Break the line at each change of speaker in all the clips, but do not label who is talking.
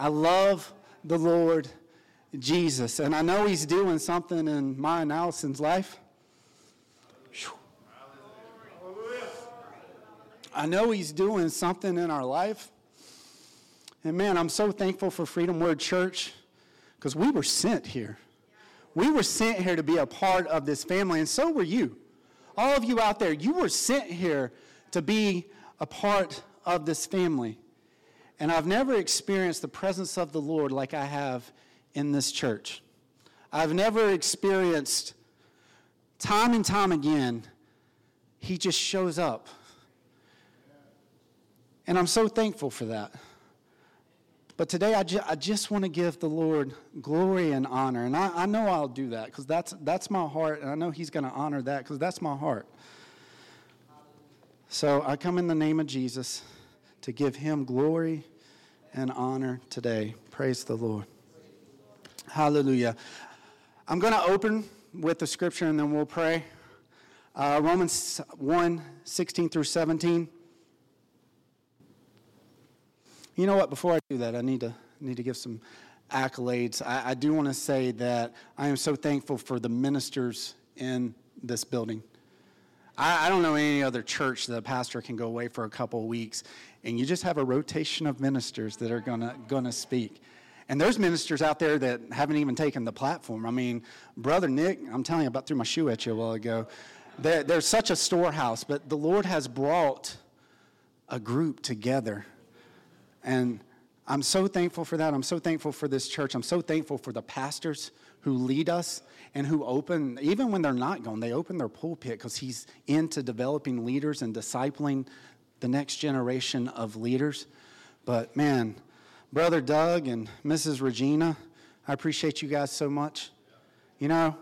I love the Lord Jesus. And I know He's doing something in my and Allison's life. I know He's doing something in our life. And man, I'm so thankful for Freedom Word Church because we were sent here. We were sent here to be a part of this family, and so were you. All of you out there, you were sent here to be a part of this family. And I've never experienced the presence of the Lord like I have in this church. I've never experienced, time and time again, He just shows up. And I'm so thankful for that. But today, I, ju- I just want to give the Lord glory and honor. And I, I know I'll do that because that's, that's my heart. And I know He's going to honor that because that's my heart. So I come in the name of Jesus to give Him glory and honor today. Praise the Lord. Hallelujah. I'm going to open with the scripture and then we'll pray. Uh, Romans 1 16 through 17. You know what? Before I do that, I need to need to give some accolades. I, I do want to say that I am so thankful for the ministers in this building. I, I don't know any other church that a pastor can go away for a couple of weeks and you just have a rotation of ministers that are gonna gonna speak. And there's ministers out there that haven't even taken the platform. I mean, Brother Nick, I'm telling you about threw my shoe at you a while ago. There, there's such a storehouse, but the Lord has brought a group together and I'm so thankful for that. I'm so thankful for this church. I'm so thankful for the pastors who lead us and who open, even when they're not going, they open their pulpit because he's into developing leaders and discipling the next generation of leaders. But man, Brother Doug and Mrs. Regina, I appreciate you guys so much. You know,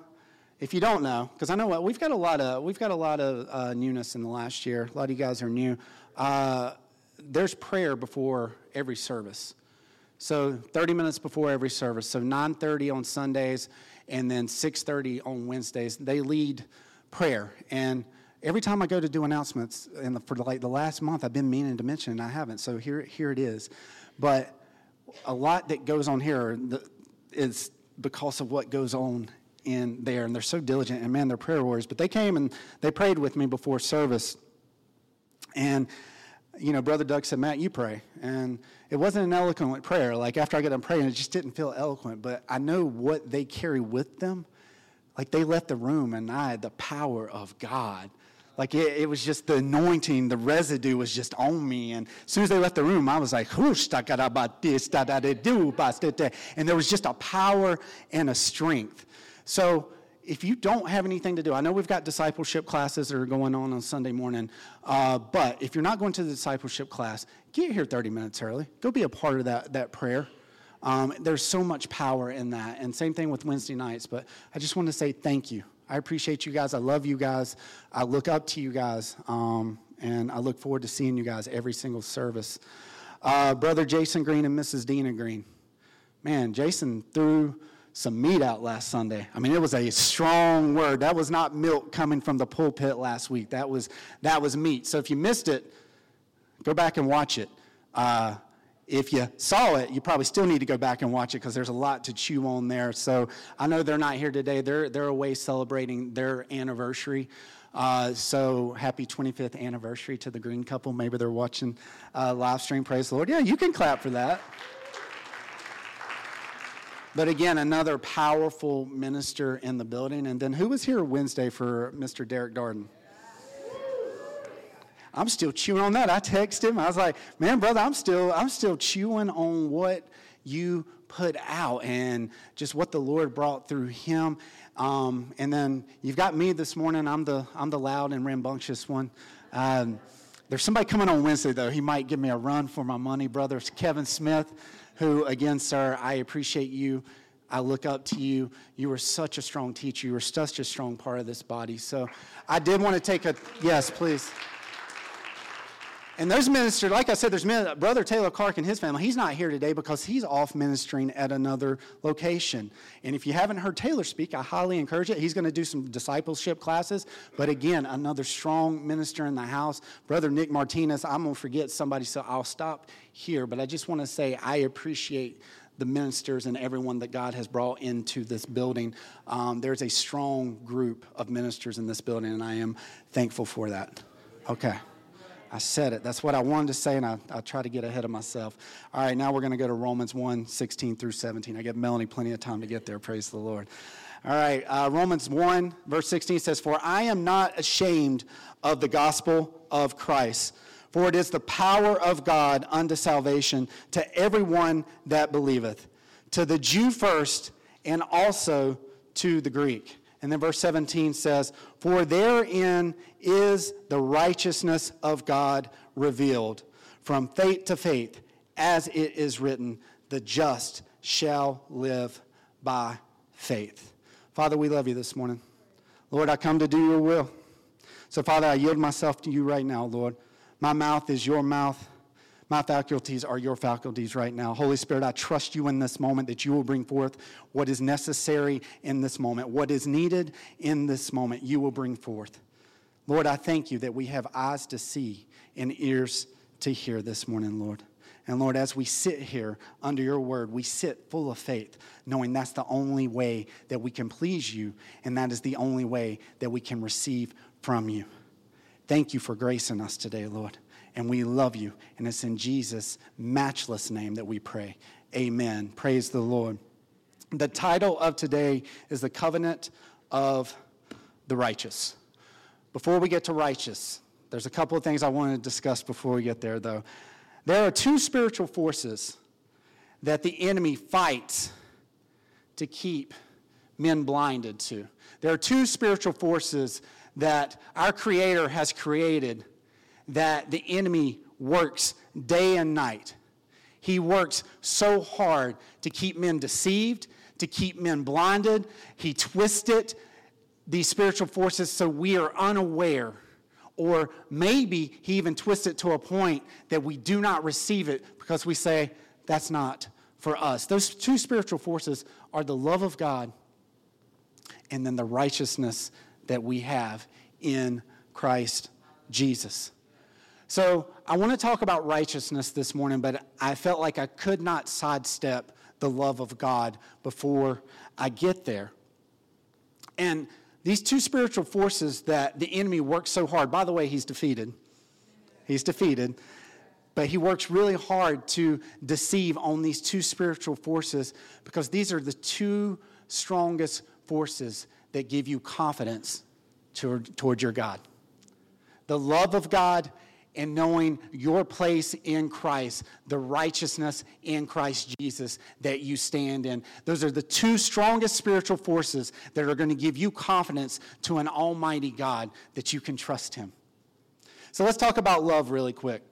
if you don't know, because I know what we've got a lot of we've got a lot of uh, newness in the last year. A lot of you guys are new. Uh, there's prayer before every service. So 30 minutes before every service. So 9:30 on Sundays and then 6:30 on Wednesdays. They lead prayer. And every time I go to do announcements, and for like the last month, I've been meaning to mention, and I haven't. So here, here it is. But a lot that goes on here is because of what goes on in there, and they're so diligent. And man, they're prayer warriors. But they came and they prayed with me before service, and you know, Brother Doug said, Matt, you pray. And it wasn't an eloquent prayer. Like after I got done praying, it just didn't feel eloquent. But I know what they carry with them. Like they left the room and I had the power of God. Like it, it was just the anointing, the residue was just on me. And as soon as they left the room, I was like, and there was just a power and a strength. So if you don't have anything to do, I know we've got discipleship classes that are going on on Sunday morning, uh, but if you're not going to the discipleship class, get here 30 minutes early. Go be a part of that, that prayer. Um, there's so much power in that. And same thing with Wednesday nights. But I just want to say thank you. I appreciate you guys. I love you guys. I look up to you guys. Um, and I look forward to seeing you guys every single service. Uh, Brother Jason Green and Mrs. Dina Green. Man, Jason threw some meat out last Sunday. I mean, it was a strong word. That was not milk coming from the pulpit last week. That was that was meat. So if you missed it, go back and watch it. Uh, if you saw it, you probably still need to go back and watch it because there's a lot to chew on there. So I know they're not here today. They're they're away celebrating their anniversary. Uh, so happy 25th anniversary to the Green couple. Maybe they're watching uh, live stream. Praise the Lord. Yeah, you can clap for that. But again, another powerful minister in the building. And then who was here Wednesday for Mr. Derek Darden? I'm still chewing on that. I texted him. I was like, "Man, brother, I'm still I'm still chewing on what you put out and just what the Lord brought through him." Um, and then you've got me this morning. I'm the I'm the loud and rambunctious one. Um, there's somebody coming on Wednesday though. He might give me a run for my money, brother. It's Kevin Smith who, again, sir, I appreciate you. I look up to you. You were such a strong teacher. You were such a strong part of this body. So I did want to take a, yes, please. And those ministers, like I said, there's Brother Taylor Clark and his family. He's not here today because he's off ministering at another location. And if you haven't heard Taylor speak, I highly encourage it. He's going to do some discipleship classes. But again, another strong minister in the house. Brother Nick Martinez, I'm going to forget somebody, so I'll stop here. But I just want to say I appreciate the ministers and everyone that God has brought into this building. Um, there's a strong group of ministers in this building, and I am thankful for that. Okay. I said it. That's what I wanted to say, and I, I try to get ahead of myself. All right, now we're going to go to Romans 1 16 through 17. I give Melanie plenty of time to get there. Praise the Lord. All right, uh, Romans 1, verse 16 says, For I am not ashamed of the gospel of Christ, for it is the power of God unto salvation to everyone that believeth, to the Jew first, and also to the Greek. And then verse 17 says, For therein is the righteousness of God revealed from faith to faith, as it is written, the just shall live by faith. Father, we love you this morning. Lord, I come to do your will. So, Father, I yield myself to you right now, Lord. My mouth is your mouth. My faculties are your faculties right now. Holy Spirit, I trust you in this moment that you will bring forth what is necessary in this moment, what is needed in this moment, you will bring forth. Lord, I thank you that we have eyes to see and ears to hear this morning, Lord. And Lord, as we sit here under your word, we sit full of faith, knowing that's the only way that we can please you, and that is the only way that we can receive from you. Thank you for grace in us today, Lord and we love you. And it's in Jesus' matchless name that we pray. Amen. Praise the Lord. The title of today is The Covenant of the Righteous. Before we get to righteous, there's a couple of things I want to discuss before we get there, though. There are two spiritual forces that the enemy fights to keep men blinded to. There are two spiritual forces that our Creator has created that the enemy works day and night. He works so hard to keep men deceived, to keep men blinded. He twisted these spiritual forces so we are unaware. Or maybe he even twists it to a point that we do not receive it because we say, that's not for us. Those two spiritual forces are the love of God and then the righteousness that we have in Christ Jesus. So I want to talk about righteousness this morning, but I felt like I could not sidestep the love of God before I get there. And these two spiritual forces that the enemy works so hard, by the way, he's defeated. He's defeated. But he works really hard to deceive on these two spiritual forces because these are the two strongest forces that give you confidence toward, toward your God. The love of God and knowing your place in Christ, the righteousness in Christ Jesus that you stand in. Those are the two strongest spiritual forces that are going to give you confidence to an almighty God that you can trust Him. So let's talk about love really quick.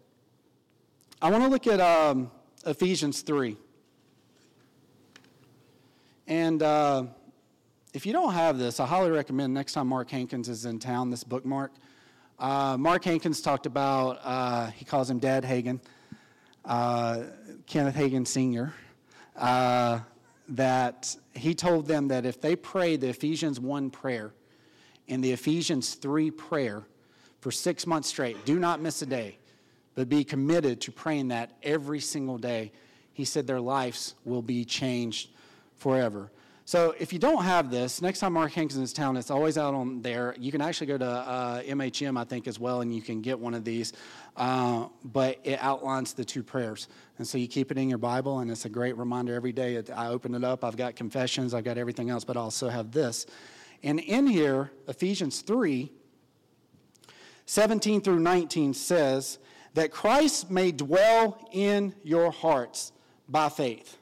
I want to look at um, Ephesians 3. And uh, if you don't have this, I highly recommend next time Mark Hankins is in town, this bookmark. Uh, Mark Hankins talked about, uh, he calls him Dad Hagin, uh, Kenneth Hagin Sr., uh, that he told them that if they prayed the Ephesians 1 prayer and the Ephesians 3 prayer for six months straight, do not miss a day, but be committed to praying that every single day, he said their lives will be changed forever. So if you don't have this, next time Mark Hankins is in town, it's always out on there. You can actually go to uh, MHM, I think, as well, and you can get one of these. Uh, but it outlines the two prayers. And so you keep it in your Bible, and it's a great reminder every day. I open it up, I've got confessions, I've got everything else, but I also have this. And in here, Ephesians 3 17 through 19 says that Christ may dwell in your hearts by faith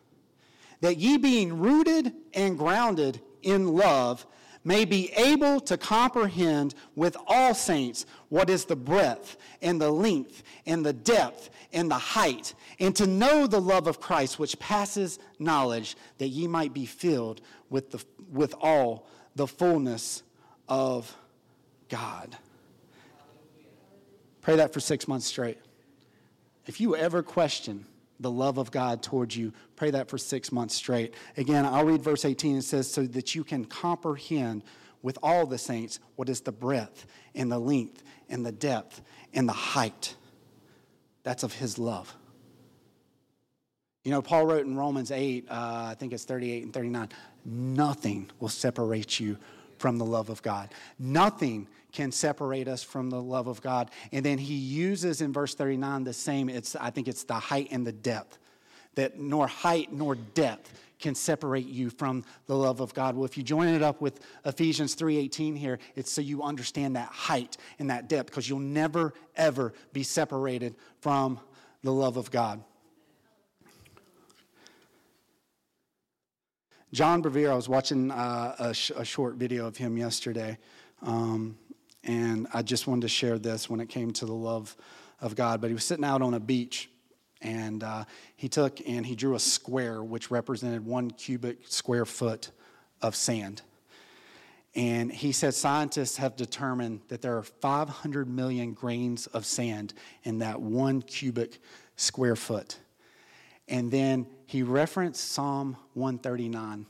that ye being rooted and grounded in love may be able to comprehend with all saints what is the breadth and the length and the depth and the height, and to know the love of Christ which passes knowledge, that ye might be filled with, the, with all the fullness of God. Pray that for six months straight. if you ever question the love of God towards you, pray that for six months straight. Again, I'll read verse 18. It says, So that you can comprehend with all the saints what is the breadth and the length and the depth and the height. That's of his love. You know, Paul wrote in Romans 8, uh, I think it's 38 and 39, nothing will separate you from the love of God. Nothing can separate us from the love of God. And then he uses in verse 39 the same, it's, I think it's the height and the depth, that nor height nor depth can separate you from the love of God. Well, if you join it up with Ephesians 3:18 here, it's so you understand that height and that depth because you'll never ever be separated from the love of God. John Bevere, I was watching uh, a, sh- a, short video of him yesterday, um, and I just wanted to share this when it came to the love of God. But he was sitting out on a beach, and uh, he took and he drew a square which represented one cubic square foot of sand. And he said scientists have determined that there are 500 million grains of sand in that one cubic square foot. And then he referenced Psalm 139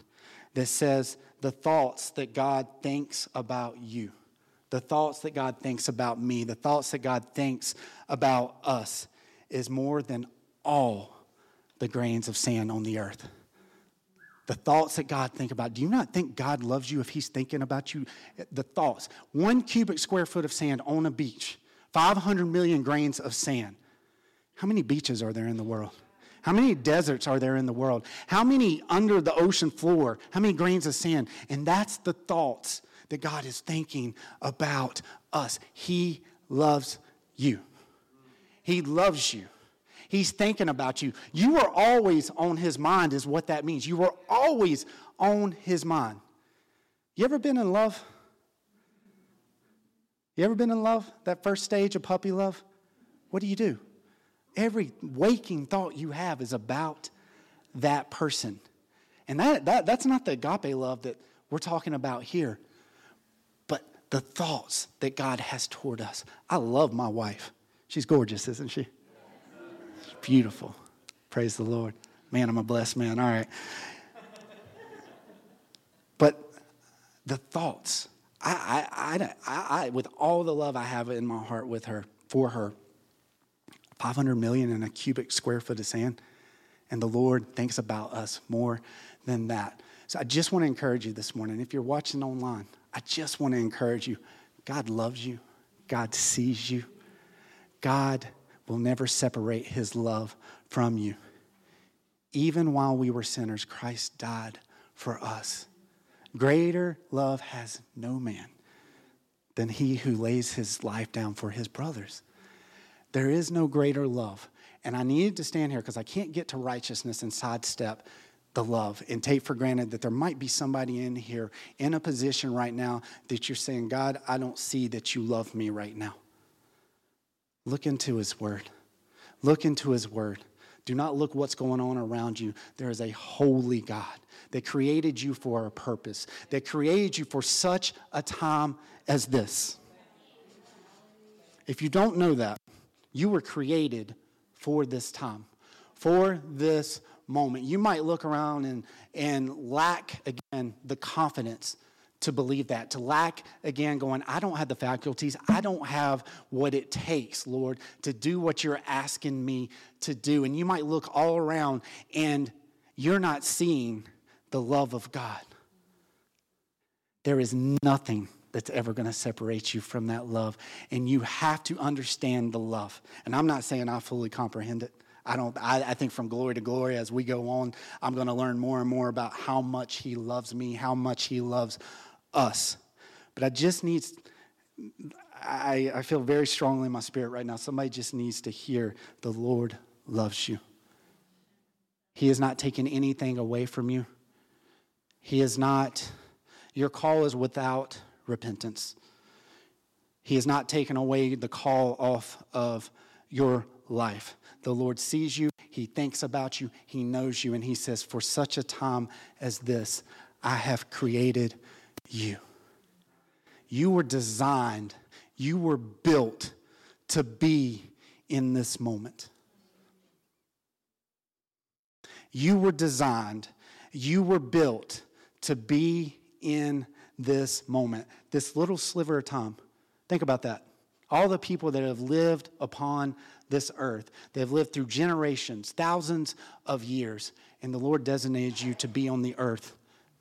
that says, The thoughts that God thinks about you, the thoughts that God thinks about me, the thoughts that God thinks about us is more than all the grains of sand on the earth. The thoughts that God think about. Do you not think God loves you if He's thinking about you? The thoughts. One cubic square foot of sand on a beach, 500 million grains of sand. How many beaches are there in the world? How many deserts are there in the world? How many under the ocean floor? How many grains of sand? And that's the thoughts that God is thinking about us. He loves you. He loves you. He's thinking about you. You are always on his mind, is what that means. You are always on his mind. You ever been in love? You ever been in love? That first stage of puppy love? What do you do? Every waking thought you have is about that person. And that, that, that's not the agape love that we're talking about here, the thoughts that God has toward us. I love my wife. She's gorgeous, isn't she? She's beautiful. Praise the Lord. Man, I'm a blessed man. All right. But the thoughts, I, I, I, I, with all the love I have in my heart with her, for her, 500 million in a cubic square foot of sand. And the Lord thinks about us more than that. So I just want to encourage you this morning. If you're watching online, I just want to encourage you. God loves you, God sees you, God will never separate his love from you. Even while we were sinners, Christ died for us. Greater love has no man than he who lays his life down for his brothers. There is no greater love. And I needed to stand here because I can't get to righteousness and sidestep the love and take for granted that there might be somebody in here in a position right now that you're saying, God, I don't see that you love me right now. Look into His Word. Look into His Word. Do not look what's going on around you. There is a holy God that created you for a purpose, that created you for such a time as this. If you don't know that, you were created for this time, for this moment. You might look around and, and lack, again, the confidence to believe that, to lack, again, going, I don't have the faculties, I don't have what it takes, Lord, to do what you're asking me to do. And you might look all around and you're not seeing the love of God. There is nothing that's ever going to separate you from that love. And you have to understand the love. And I'm not saying I fully comprehend it. I don't I, I, think from glory to glory as we go on, I'm going to learn more and more about how much he loves me, how much he loves us. But I just need I, I feel very strongly in my spirit right now. Somebody just needs to hear the Lord loves you. He has not taken anything away from you. He is not, your call is without repentance. He has not taken away the call off of your life. The Lord sees you, He thinks about you, He knows you, and He says, For such a time as this, I have created you. You were designed, you were built to be in this moment. You were designed, you were built to be in this moment, this little sliver of time. Think about that. All the people that have lived upon this earth, they've lived through generations, thousands of years, and the Lord designated you to be on the earth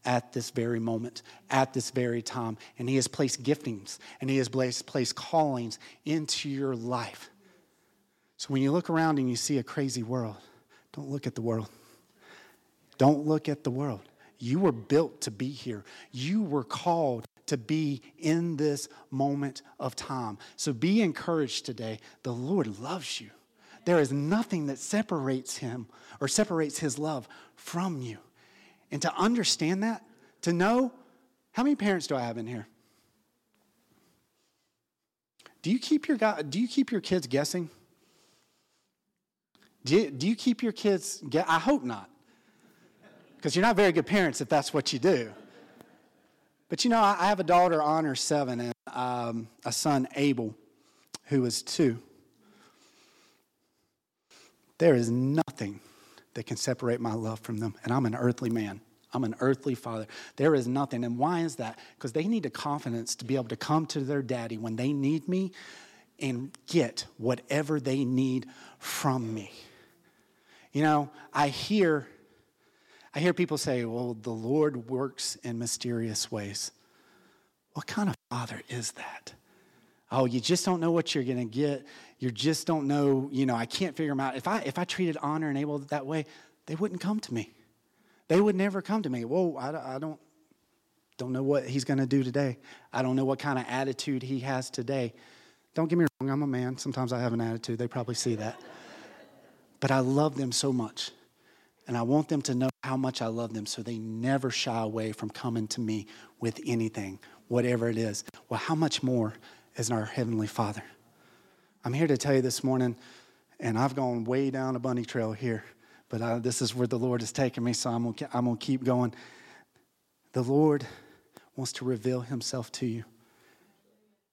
at this very moment, at this very time. And He has placed giftings and He has placed, callings into your life. So when you look around and you see a crazy world, don't look at the world. Don't look at the world. You were built to be here. You were called to be in this moment of time. So be encouraged today. The Lord loves you. There is nothing that separates him or separates his love from you. And to understand that, to know, how many parents do I have in here? Do you keep your, do you keep your kids guessing? Do you, do you keep your kids, I hope not. Because you're not very good parents if that's what you do. But you know, I have a daughter, Honor, seven, and um, a son, Abel, who is two. There is nothing that can separate my love from them. And I'm an earthly man. I'm an earthly father. There is nothing. And why is that? Because they need the confidence to be able to come to their daddy when they need me and get whatever they need from me. You know, I hear I hear people say, well, the Lord works in mysterious ways. What kind of father is that? Oh, you just don't know what you're going to get. You just don't know, you know, I can't figure them out. If I, if I treated honor and Abel that way, they wouldn't come to me. They would never come to me. Whoa, I, I don't, don't know what he's going to do today. I don't know what kind of attitude he has today. Don't get me wrong, I'm a man. Sometimes I have an attitude. They probably see that. But I love them so much. And I want them to know how much I love them so they never shy away from coming to me with anything, whatever it is. Well, how much more is our Heavenly Father? I'm here to tell you this morning, and I've gone way down a bunny trail here, but I, this is where the Lord has taken me, so I'm gonna, I'm gonna keep going. The Lord wants to reveal Himself to you.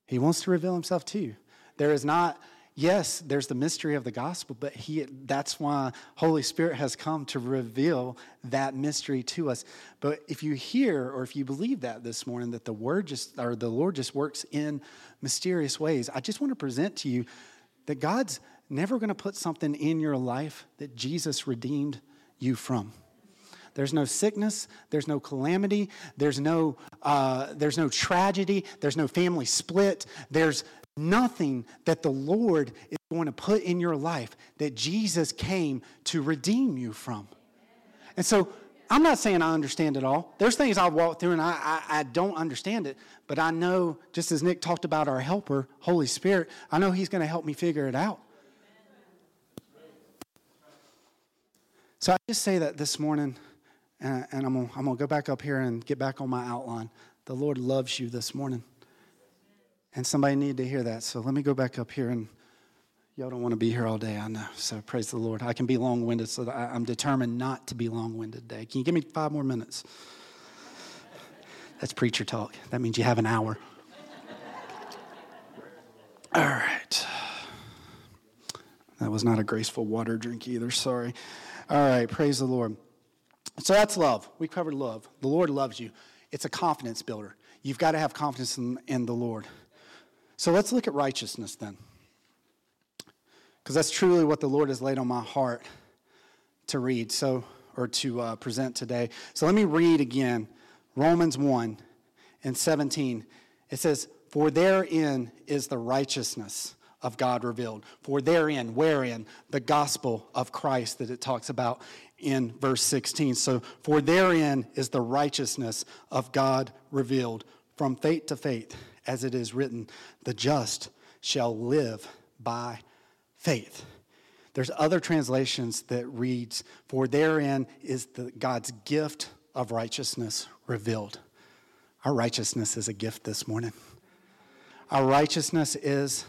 He wants to reveal Himself to you. There is not yes, there's the mystery of the gospel, but he, that's why Holy Spirit has come to reveal that mystery to us. But if you hear or if you believe that this morning, that the word just or the Lord just works in mysterious ways, I just want to present to you that God's never going to put something in your life that Jesus redeemed you from. There's no sickness. There's no calamity. There's no, uh, there's no tragedy. There's no family split. There's nothing that the Lord is going to put in your life that Jesus came to redeem you from. And so I'm not saying I understand it all. There's things I'll walk through and I, I, I, don't understand it, but I know, just as Nick talked about our helper, Holy Spirit, I know He's going to help me figure it out. So I just say that this morning, and, and I'm going to go back up here and get back on my outline. The Lord loves you this morning. And somebody needed to hear that. So let me go back up here and y'all don't want to be here all day, I know. So praise the Lord. I can be long winded, so I'm determined not to be long winded today. Can you give me five more minutes? That's preacher talk. That means you have an hour. All right. That was not a graceful water drink either. Sorry. All right. Praise the Lord. So that's love. We covered love. The Lord loves you. It's a confidence builder. You've got to have confidence in, in the Lord. So let's look at righteousness then. Because that's truly what the Lord has laid on my heart to read, so or to uh, present today. So let me read again Romans 1 and 17. It says, For therein is the righteousness of God revealed. For therein, wherein the gospel of Christ that it talks about in verse 16. So, for therein is the righteousness of God revealed from faith to faith as it is written, the just shall live by faith. There's other translations that reads, for therein is the, God's gift of righteousness revealed. Our righteousness is a gift this morning. Our righteousness is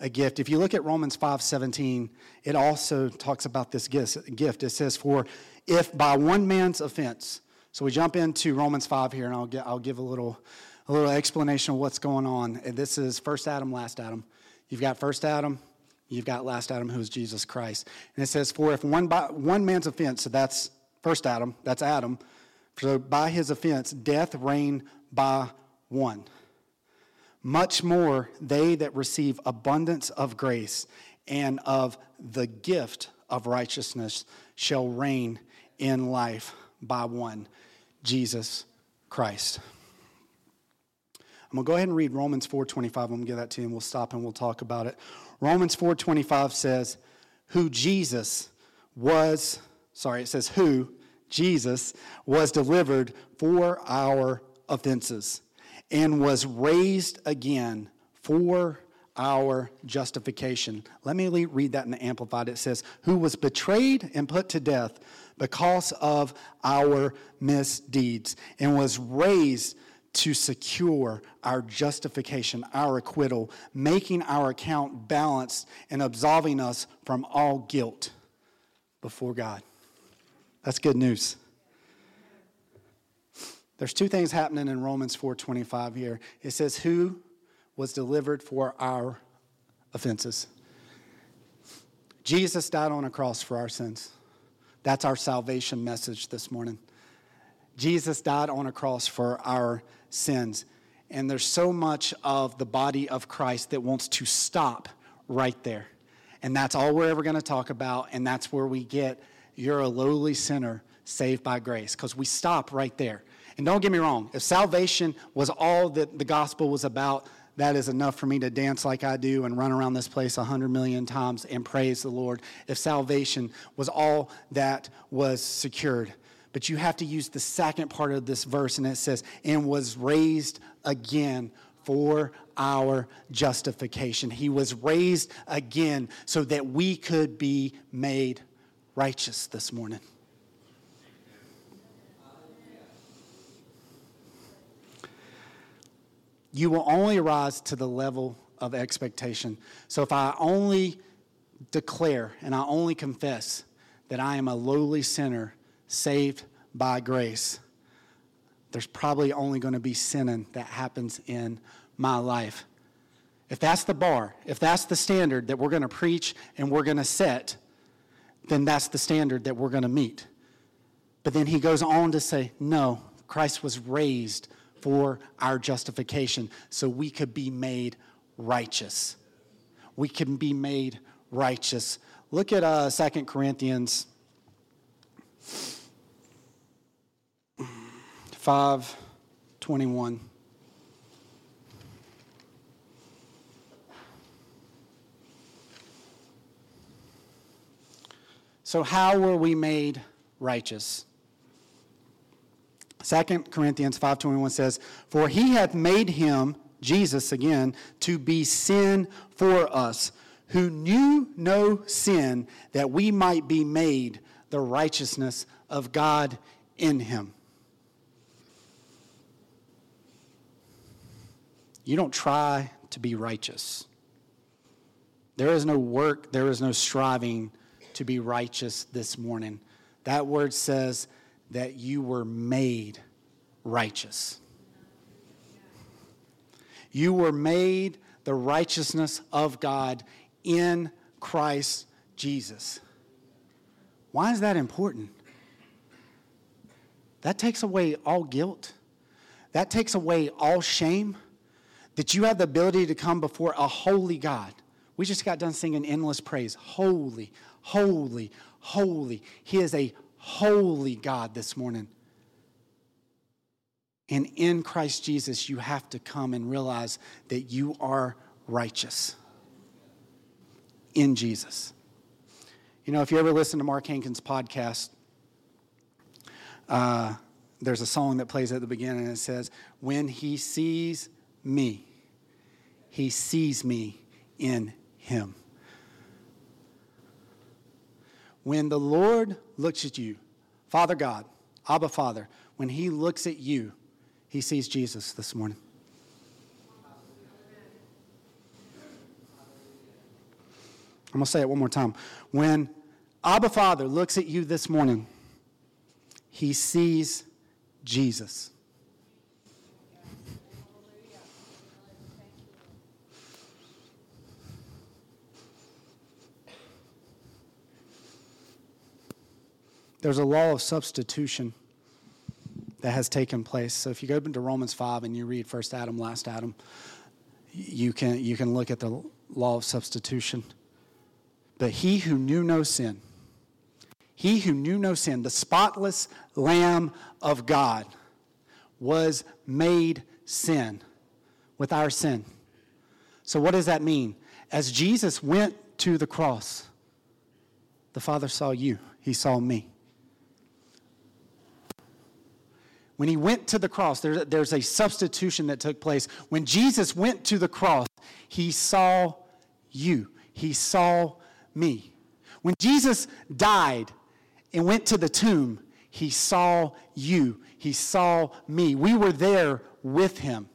a gift. If you look at Romans 5:17, it also talks about this gift. It says, "For if by one man's offense." So we jump into Romans 5 here, and I'll, get, I'll give a little a little explanation of what's going on. This is first Adam, last Adam. You've got first Adam, You've got last Adam, who is Jesus Christ. And it says, For if one, by, one man's offense, so that's first Adam, that's Adam, so by his offense, death reigned by one. Much more they that receive abundance of grace and of the gift of righteousness shall reign in life by one, Jesus Christ. I'm going to go ahead and read Romans 4:25. I'm going to give that to you and we'll stop and we'll talk about it. Romans 4:25 says, "Who Jesus was, sorry, it says who Jesus was delivered for our offenses and was raised again for our justification. Let me read that in the Amplified. It says, Who was betrayed and put to death because of our misdeeds and was raised to secure our justification, our acquittal, making our account balanced and absolving us from all guilt before God. That's good news. There's two things happening in Romans 4:25 here. It says who was delivered for our offenses. Jesus died on a cross for our sins. That's our salvation message this morning. Jesus died on a cross for our sins. And there's so much of the body of Christ that wants to stop right there. And that's all we're ever going to talk about. And that's where we get you're a lowly sinner saved by grace, because we stop right there. And don't get me wrong, if salvation was all that the gospel was about, that is enough for me to dance like I do and run around this place a hundred million times and praise the Lord. If salvation was all that was secured. But you have to use the second part of this verse, and it says, and was raised again for our justification. He was raised again so that we could be made righteous this morning. You will only rise to the level of expectation. So if I only declare and I only confess that I am a lowly sinner saved by grace, there's probably only going to be sinning that happens in my life. If that's the bar, if that's the standard that we're going to preach and we're going to set, then that's the standard that we're going to meet. But then he goes on to say, no, Christ was raised for our justification so we could be made righteous. We can be made righteous. Look at uh, 2 Corinthians 5 21. So, how were we made righteous? 2 Corinthians 5:21 says, "For he hath made him Jesus again to be sin for us, who knew no sin, that we might be made the righteousness of God in him." You don't try to be righteous. There is no work, there is no striving to be righteous this morning. That word says that you were made righteous. You were made the righteousness of God in Christ Jesus. Why is that important? That takes away all guilt. That takes away all shame. That you have the ability to come before a holy God. We just got done singing endless praise. Holy, holy, holy. He is a holy God this morning. And in Christ Jesus, you have to come and realize that you are righteous in Jesus. You know, if you ever listen to Mark Hankins' podcast, uh, there's a song that plays at the beginning and it says, When he sees me, he sees me in him. When the Lord looks at you, Father God, Abba Father, when He looks at you, He sees Jesus this morning. I'm going to say it one more time. When Abba Father looks at you this morning, He sees Jesus. There's a law of substitution that has taken place. So if you go into Romans 5 and you read first Adam, last Adam, you can, you can look at the law of substitution. But he who knew no sin, he who knew no sin, the spotless Lamb of God, was made sin with our sin. So, what does that mean? As Jesus went to the cross, the Father saw you, He saw me. When He went to the cross, there's a, there's a substitution that took place. When Jesus went to the cross, He saw you, He saw me. When Jesus died and went to the tomb, He saw you, He saw me. We were there with Him.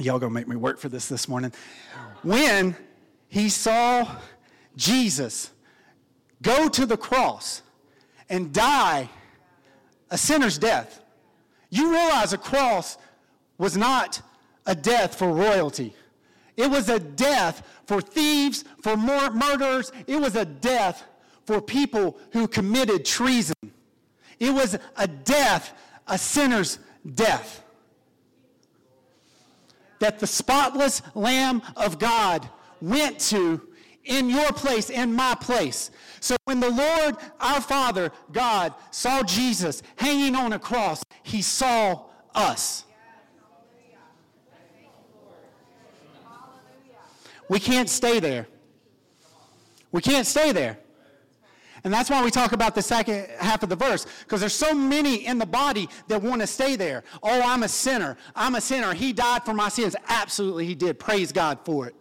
Y'all gonna make me work for this this morning. When he saw Jesus go to the cross and die a sinner's death, you realize a cross was not a death for royalty. It was a death for thieves, for mur- murderers. It was a death for people who committed treason. It was a death, a sinner's death that the spotless Lamb of God went to in your place, in my place. So when the Lord, our Father, God, saw Jesus hanging on a cross, he saw us. We can't stay there. We can't stay there. And that's why we talk about the second half of the verse, because there's so many in the body that want to stay there. Oh, I'm a sinner. I'm a sinner. He died for my sins. Absolutely, he did. Praise God for it.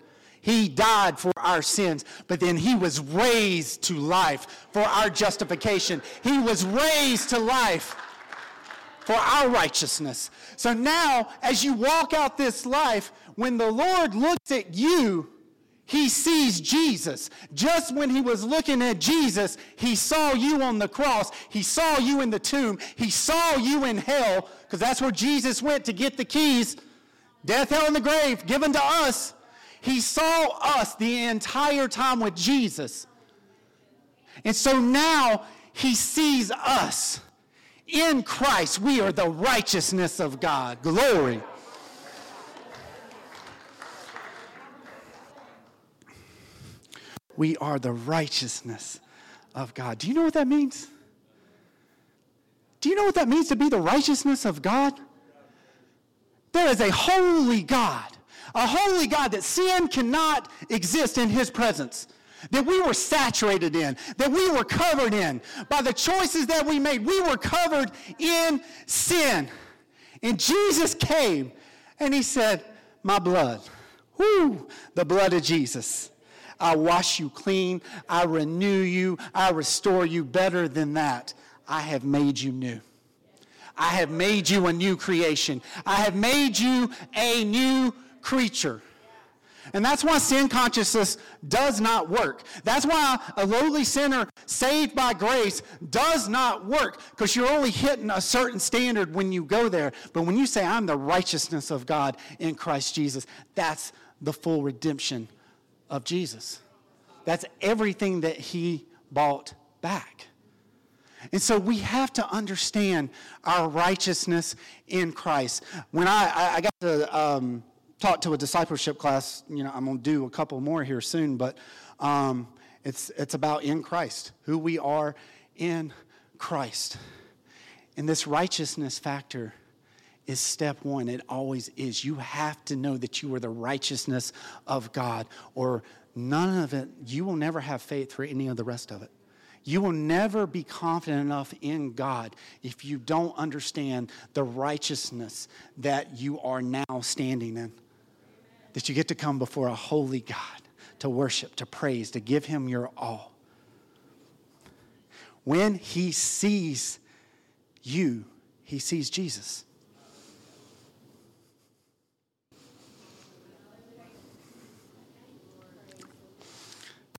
He died for our sins, but then he was raised to life for our justification. He was raised to life for our righteousness. So now, as you walk out this life, when the Lord looks at you, he sees Jesus. Just when he was looking at Jesus, he saw you on the cross. He saw you in the tomb. He saw you in hell, because that's where Jesus went to get the keys. Death, hell, and the grave given to us. He saw us the entire time with Jesus. And so now he sees us. In Christ, we are the righteousness of God. Glory. We are the righteousness of God. Do you know what that means? Do you know what that means to be the righteousness of God? There is a holy God, a holy God that sin cannot exist in his presence, that we were saturated in, that we were covered in. By the choices that we made, we were covered in sin. And Jesus came and he said, My blood, whoo, the blood of Jesus I wash you clean. I renew you. I restore you better than that. I have made you new. I have made you a new creation. I have made you a new creature. And that's why sin consciousness does not work. That's why a lowly sinner saved by grace does not work because you're only hitting a certain standard when you go there. But when you say, I'm the righteousness of God in Christ Jesus, that's the full redemption of Jesus. That's everything that he bought back. And so we have to understand our righteousness in Christ. When I, I got to um, talk to a discipleship class, you know, I'm going to do a couple more here soon, but um, it's, it's about in Christ, who we are in Christ. And this righteousness factor is step one. It always is. You have to know that you are the righteousness of God, or none of it, you will never have faith for any of the rest of it. You will never be confident enough in God if you don't understand the righteousness that you are now standing in. That you get to come before a holy God to worship, to praise, to give Him your all. When He sees you, He sees Jesus.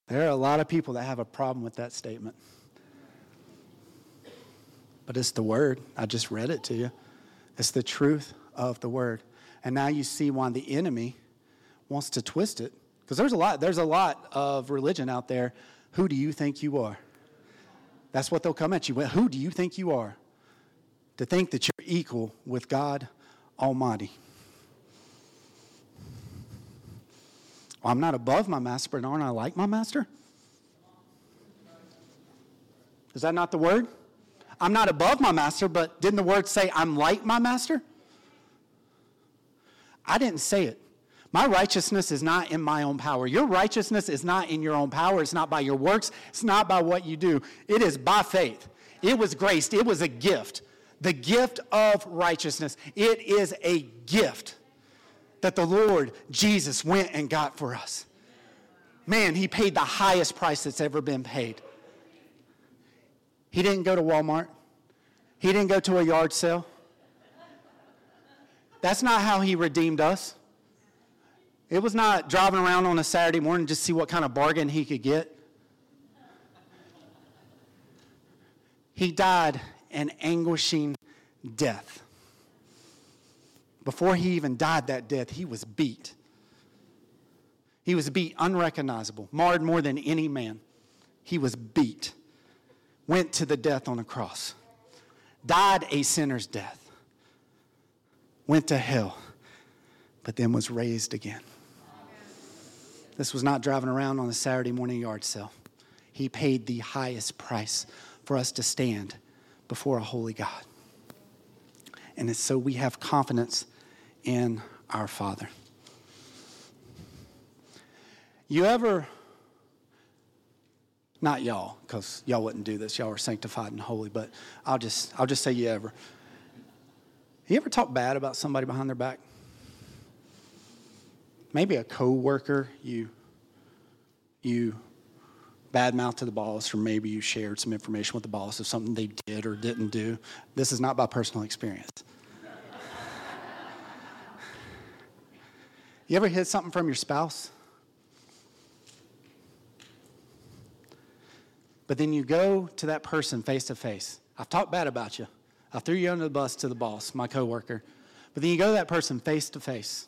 There are a lot of people that have a problem with that statement. But it's the word. I just read it to you. It's the truth of the word. And now you see why the enemy wants to twist it. Because there's a lot, there's a lot of religion out there. Who do you think you are? That's what they'll come at you with. Who do you think you are? To think that you're equal with God Almighty. Well, I'm not above my master, but aren't I like my master? Is that not the word? I'm not above my master, but didn't the word say I'm like my master? I didn't say it. My righteousness is not in my own power. Your righteousness is not in your own power. It's not by your works. It's not by what you do. It is by faith. It was graced. It was a gift. The gift of righteousness. It is a gift that the Lord Jesus went and got for us. Man, he paid the highest price that's ever been paid. He didn't go to Walmart. He didn't go to a yard sale. That's not how he redeemed us. It was not driving around on a Saturday morning just to see what kind of bargain he could get. He died an anguishing death. Before he even died that death, he was beat. He was beat unrecognizable, marred more than any man. He was beat, went to the death on the cross, died a sinner's death, went to hell, but then was raised again. This was not driving around on a Saturday morning yard sale. He paid the highest price for us to stand before a holy God. And it's so we have confidence in our Father. You ever, not y'all, because y'all wouldn't do this, y'all are sanctified and holy, but I'll just, I'll just say you ever. You ever talk bad about somebody behind their back? Maybe a coworker you you badmouth to the boss, or maybe you shared some information with the boss of something they did or didn't do. This is not by personal experience. you ever hid something from your spouse? But then you go to that person face to face. I've talked bad about you. I threw you under the bus to the boss, my coworker. But then you go to that person face to face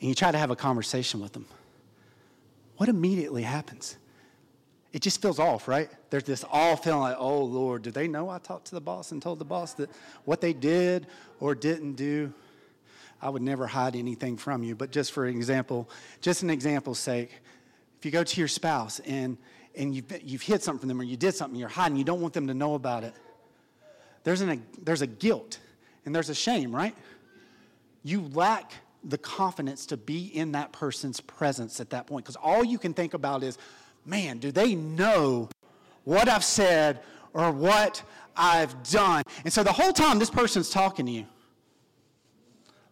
and you try to have a conversation with them, what immediately happens? It just feels off, right? There's this all feeling like, oh Lord, do they know I talked to the boss and told the boss that what they did or didn't do? I would never hide anything from you, but just for example, just an example's sake, if you go to your spouse and and you've, you've hid something from them or you did something, you're hiding, you don't want them to know about it, there's, an, there's a guilt and there's a shame, right? You lack the confidence to be in that person's presence at that point. Because all you can think about is, man, do they know what I've said or what I've done? And so the whole time this person's talking to you,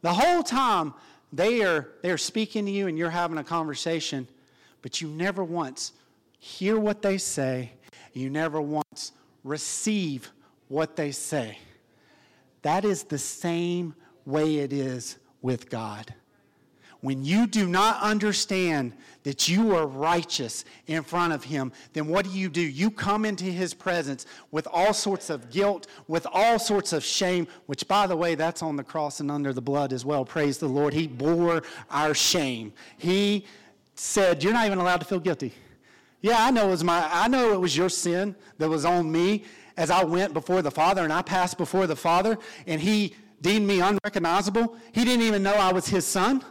the whole time they are, they are speaking to you and you're having a conversation, but you never once hear what they say, you never once receive what they say. That is the same way it is with God. When you do not understand that you are righteous in front of Him, then what do you do? You come into His presence with all sorts of guilt, with all sorts of shame, which, by the way, that's on the cross and under the blood as well. Praise the Lord. He bore our shame. He said, You're not even allowed to feel guilty. Yeah, I know it was my I know it was your sin that was on me as I went before the Father and I passed before the Father and he deemed me unrecognizable. He didn't even know I was his son.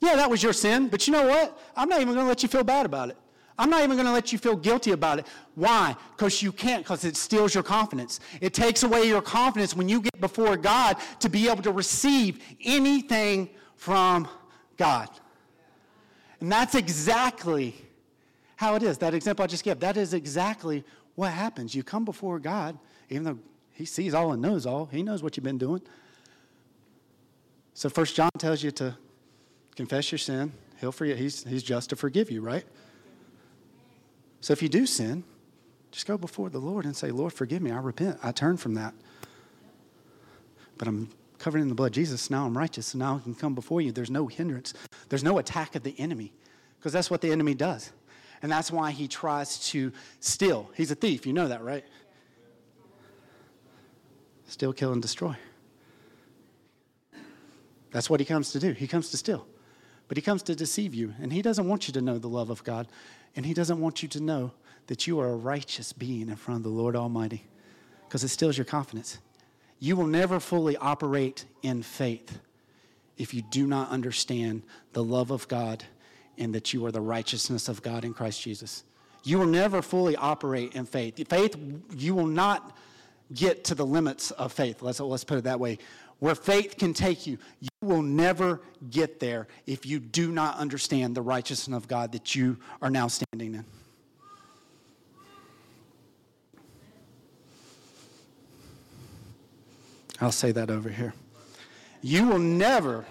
Yeah, that was your sin, but you know what? I'm not even going to let you feel bad about it. I'm not even going to let you feel guilty about it. Why? Because you can't, because it steals your confidence. It takes away your confidence when you get before God to be able to receive anything from God. And that's exactly how it is. That example I just gave, that is exactly what happens. You come before God, even though he sees all and knows all. He knows what you've been doing. So First John tells you to confess your sin. He'll forget. He's, he's just to forgive you, right? So if you do sin, just go before the Lord and say, Lord, forgive me. I repent. I turn from that. But I'm covered in the blood of Jesus. Now I'm righteous. And now I can come before you. There's no hindrance. There's no attack of the enemy. Because that's what the enemy does. And that's why he tries to steal. He's a thief. You know that, right? Steal, kill, and destroy. That's what he comes to do. He comes to steal, but he comes to deceive you. And he doesn't want you to know the love of God, and he doesn't want you to know that you are a righteous being in front of the Lord Almighty because it steals your confidence. You will never fully operate in faith if you do not understand the love of God and that you are the righteousness of God in Christ Jesus. You will never fully operate in faith. Faith, you will not get to the limits of faith. Let's, let's put it that way. Where faith can take you, you will never get there if you do not understand the righteousness of God that you are now standing in. I'll say that over here. You will never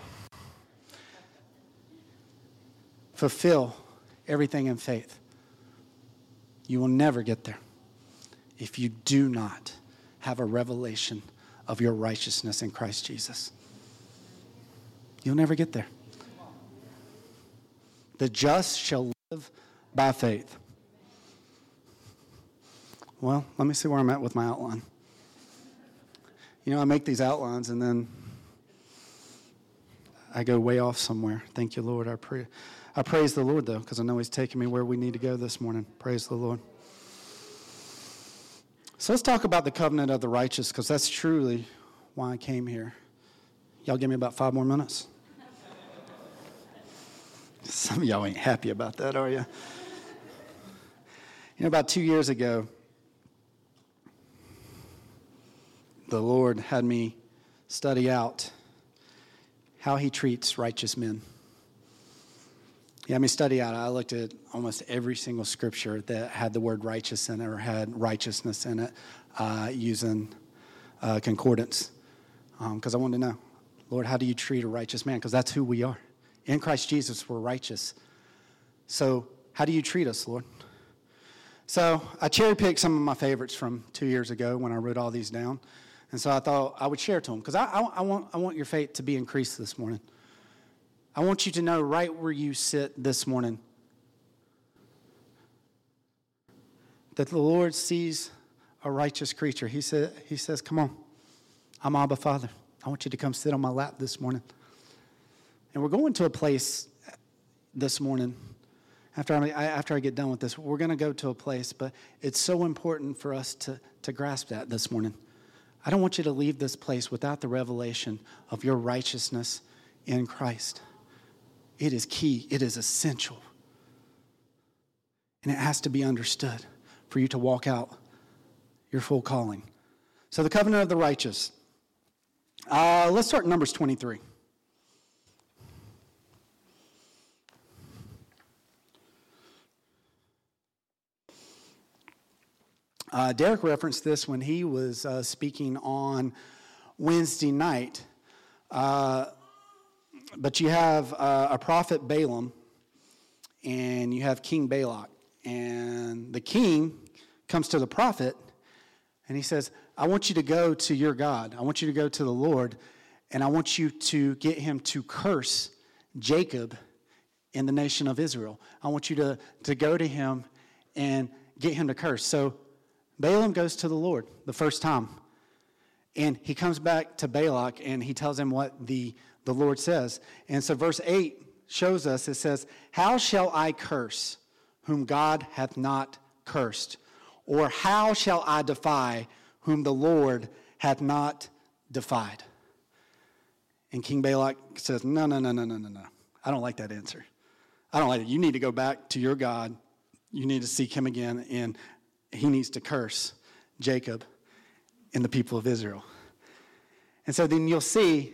fulfill everything in faith. You will never get there if you do not have a revelation of your righteousness in Christ Jesus. You'll never get there. The just shall live by faith. Well, let me see where I'm at with my outline. You know, I make these outlines and then I go way off somewhere. Thank you, Lord. I pray. I praise the Lord, though, because I know He's taking me where we need to go this morning. Praise the Lord. So let's talk about the covenant of the righteous, because that's truly why I came here. Y'all give me about five more minutes? Some of y'all ain't happy about that, are you? You know, about two years ago, the Lord had me study out how He treats righteous men. Yeah, I mean, study out. I looked at almost every single scripture that had the word righteous in it or had righteousness in it uh, using uh, concordance because um, I wanted to know, Lord, how do you treat a righteous man? Because that's who we are. In Christ Jesus, we're righteous. So, how do you treat us, Lord? So, I cherry picked some of my favorites from two years ago when I wrote all these down. And so I thought I would share to them because I, I, I, want, I want your faith to be increased this morning. I want you to know right where you sit this morning that the Lord sees a righteous creature. He, said, he says, Come on, I'm Abba Father. I want you to come sit on my lap this morning. And we're going to a place this morning. After I, after I get done with this, we're going to go to a place, but it's so important for us to, to grasp that this morning. I don't want you to leave this place without the revelation of your righteousness in Christ. It is key, it is essential. And it has to be understood for you to walk out your full calling. So, the covenant of the righteous. Uh, let's start in Numbers 23. Uh, Derek referenced this when he was uh, speaking on Wednesday night. Uh, but you have uh, a prophet Balaam, and you have King Balak. And the king comes to the prophet, and he says, I want you to go to your God. I want you to go to the Lord, and I want you to get him to curse Jacob in the nation of Israel. I want you to, to go to him and get him to curse. So Balaam goes to the Lord the first time. And he comes back to Balak and he tells him what the the Lord says. And so verse 8 shows us it says, How shall I curse whom God hath not cursed? Or how shall I defy whom the Lord hath not defied? And King Balak says, No, no, no, no, no, no, no. I don't like that answer. I don't like it. You need to go back to your God. You need to seek him again, and he needs to curse Jacob and the people of Israel. And so then you'll see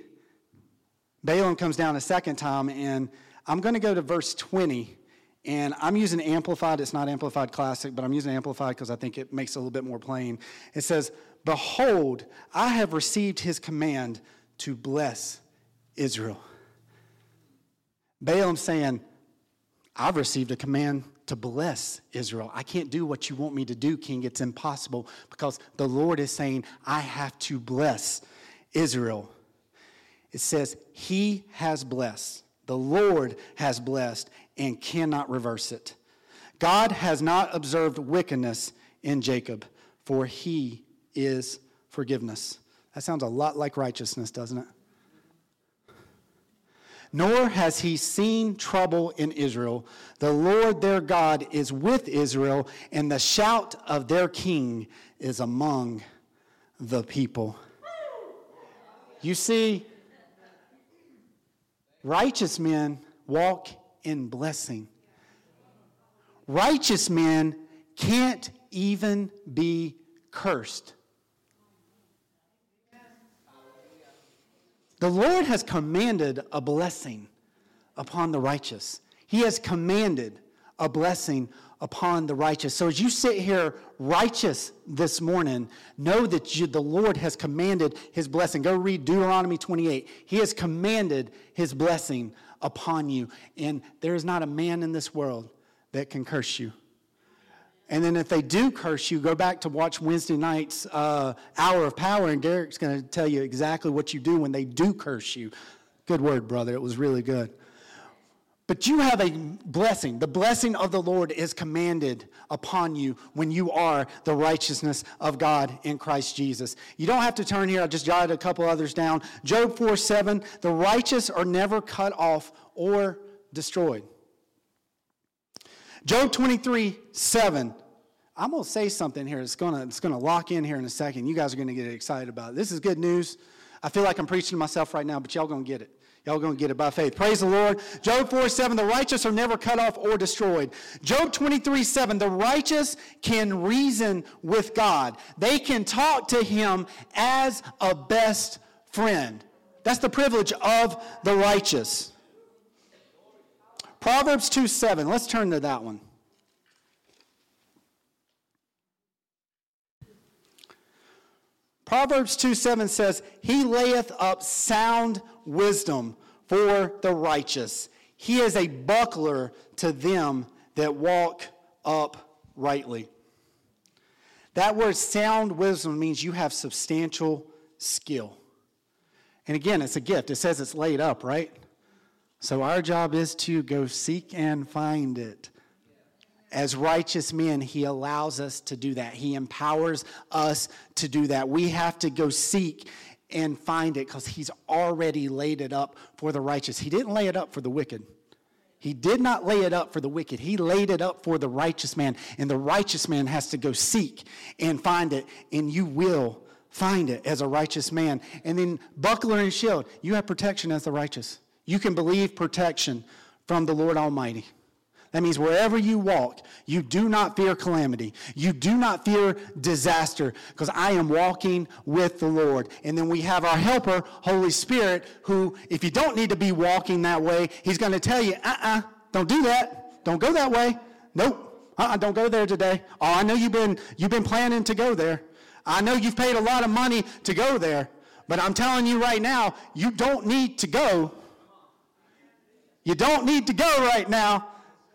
Balaam comes down a second time, and I'm going to go to verse 20. And I'm using Amplified. It's not Amplified Classic, but I'm using Amplified because I think it makes it a little bit more plain. It says, Behold, I have received his command to bless Israel. Balaam saying, I've received a command to bless Israel. I can't do what you want me to do, King. It's impossible because the Lord is saying, I have to bless Israel. It says, He has blessed, the Lord has blessed, and cannot reverse it. God has not observed wickedness in Jacob, for He is forgiveness. That sounds a lot like righteousness, doesn't it? nor has he seen trouble in Israel. The Lord their God is with Israel, and the shout of their king is among the people. You see, righteous men walk in blessing. Righteous men can't even be cursed. The Lord has commanded a blessing upon the righteous. He has commanded a blessing upon the righteous. So as you sit here righteous this morning, know that you, the Lord has commanded his blessing. Go read Deuteronomy 28. He has commanded his blessing upon you. And there is not a man in this world that can curse you. And then if they do curse you, go back to watch Wednesday night's uh, Hour of Power, and Derek's going to tell you exactly what you do when they do curse you. Good word, brother. It was really good. But you have a blessing. The blessing of the Lord is commanded upon you when you are the righteousness of God in Christ Jesus. You don't have to turn here. I just jotted a couple others down. Job 4 7, the righteous are never cut off or destroyed. Job 23 7. I'm going to say something here. It's going to, it's to lock in here in a second. You guys are going to get excited about it. This is good news. I feel like I'm preaching to myself right now, but y'all going to get it. Y'all to get it by faith. Praise the Lord. Job 4 7, the righteous are never cut off or destroyed. Job 23 7, the righteous can reason with God. They can talk to him as a best friend. That's the privilege of the righteous. Proverbs 2 7. Let's turn to that one. Proverbs 2 7 says, He layeth up sound wisdom for the righteous. He is a buckler to them that walk uprightly. That word sound wisdom means you have substantial skill. And again, it's a gift. It says it's laid up, right? So our job is to go seek and find it. As righteous men, He allows us to do that. He empowers us to do that. We have to go seek and find it because He's already laid it up for the righteous. He didn't lay it up for the wicked. He did not lay it up for the wicked. He laid it up for the righteous man. And the righteous man has to go seek and find it, and you will find it as a righteous man. And then buckler and shield, you have protection as the righteous. You can believe protection from the Lord Almighty. That means wherever you walk, you do not fear calamity. You do not fear disaster because I am walking with the Lord. And then we have our helper, Holy Spirit, who, if you don't need to be walking that way, he's going to tell you, uh uh-uh, uh, do not do that. Don't go that way. Nope. Uh uh-uh, don't go there today. Oh, I know you've been, you've been planning to go there. I know you've paid a lot of money to go there. But I'm telling you right now, you don't need to go you don't need to go right now.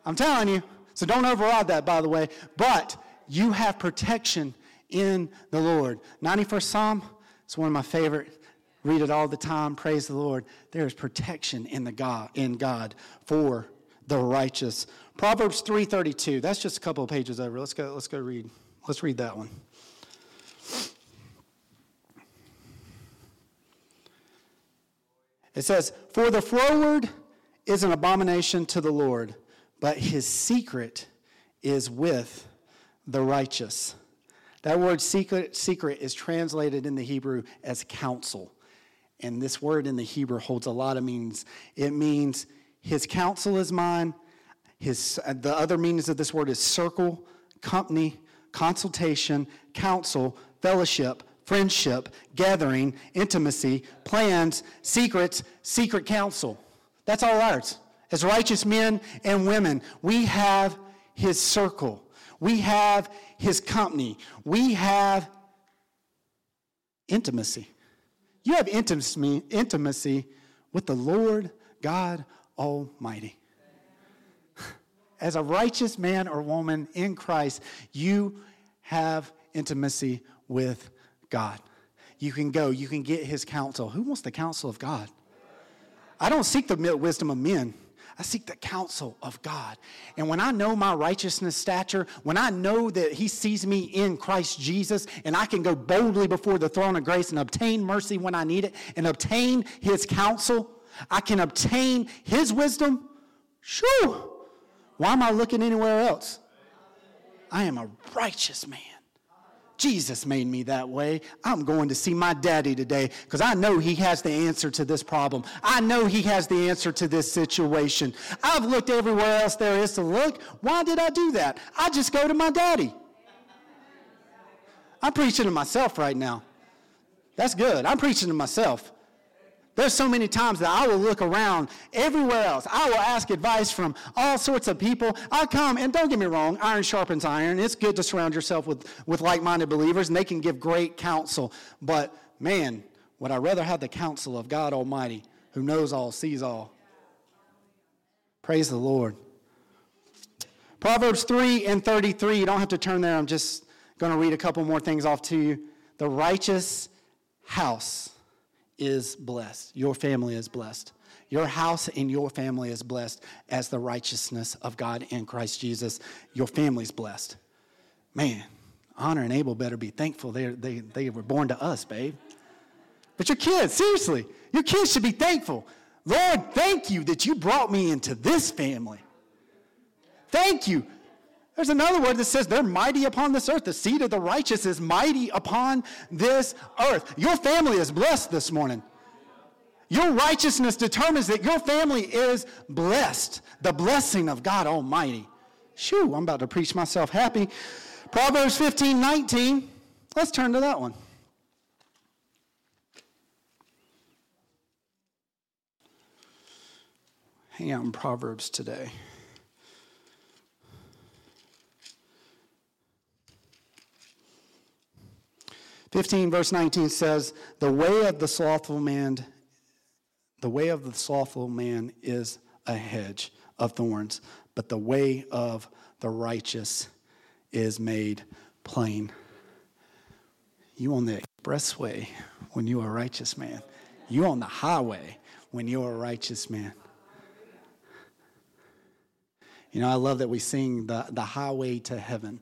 I'm telling you. So don't override that, by the way. But you have protection in the Lord. 91st Psalm, it's one of my favorite. Read it all the time. Praise the Lord. There is protection in the God in God for the righteous. Proverbs 3:32. That's just a couple of pages over. Let's go let's go read. Let's read that one. It says, "For the froward is an abomination to the Lord, but his secret is with the righteous. That word secret, secret is translated in the Hebrew as counsel. And this word in the Hebrew holds a lot of meanings. It means his counsel is mine. His, the other meanings of this word is circle, company, consultation, counsel, fellowship, friendship, gathering, intimacy, plans, secrets, secret counsel. That's all ours. As righteous men and women, we have his circle. We have his company. We have intimacy. You have intimacy, intimacy with the Lord God Almighty. As a righteous man or woman in Christ, you have intimacy with God. You can go, you can get his counsel. Who wants the counsel of God? I don't seek the wisdom of men. I seek the counsel of God. And when I know my righteousness stature, when I know that He sees me in Christ Jesus, and I can go boldly before the throne of grace and obtain mercy when I need it, and obtain His counsel, I can obtain his wisdom. Shoo! Why am I looking anywhere else? I am a righteous man. Jesus made me that way. I'm going to see my daddy today because I know he has the answer to this problem. I know he has the answer to this situation. I've looked everywhere else there is to look. Why did I do that? I just go to my daddy. I'm preaching to myself right now. That's good. I'm preaching to myself. There's so many times that I will look around everywhere else. I will ask advice from all sorts of people. I come, and don't get me wrong, iron sharpens iron. It's good to surround yourself with, with like minded believers, and they can give great counsel. But man, would I rather have the counsel of God Almighty, who knows all, sees all? Praise the Lord. Proverbs 3 and 33, you don't have to turn there. I'm just going to read a couple more things off to you. The righteous house is blessed. Your family is blessed. Your house and your family is blessed as the righteousness of God in Christ Jesus. Your family's blessed. Man, Honor and Abel better be thankful they, they, they were born to us, babe. But your kids, seriously, your kids should be thankful. Lord, thank you that you brought me into this family. Thank you there's another word that says they're mighty upon this earth. The seed of the righteous is mighty upon this earth. Your family is blessed this morning. Your righteousness determines that your family is blessed. The blessing of God Almighty. Shoo, I'm about to preach myself happy. Proverbs 15, 19. Let's turn to that one. Hang out in Proverbs today. 15 verse 19 says, "The way of the slothful man the way of the slothful man is a hedge of thorns, but the way of the righteous is made plain." You on the expressway when you're a righteous man. You on the highway when you're a righteous man. You know, I love that we sing the, the highway to heaven.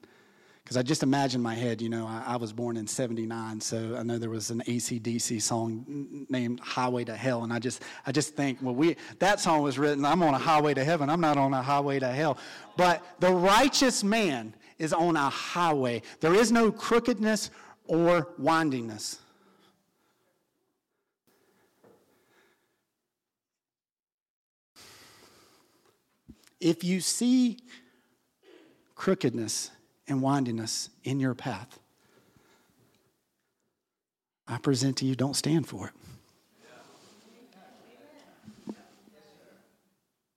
Because I just imagine my head, you know, I, I, was born in 79, so I know there was an ACDC song named Highway to Hell. And I just, I just think, well, we, that song was written, I'm on a highway to heaven, I'm not on a highway to hell. But the righteous man is on a highway. There is no crookedness or windingness. If you see crookedness and windiness in your path. I present to you, don't stand for it.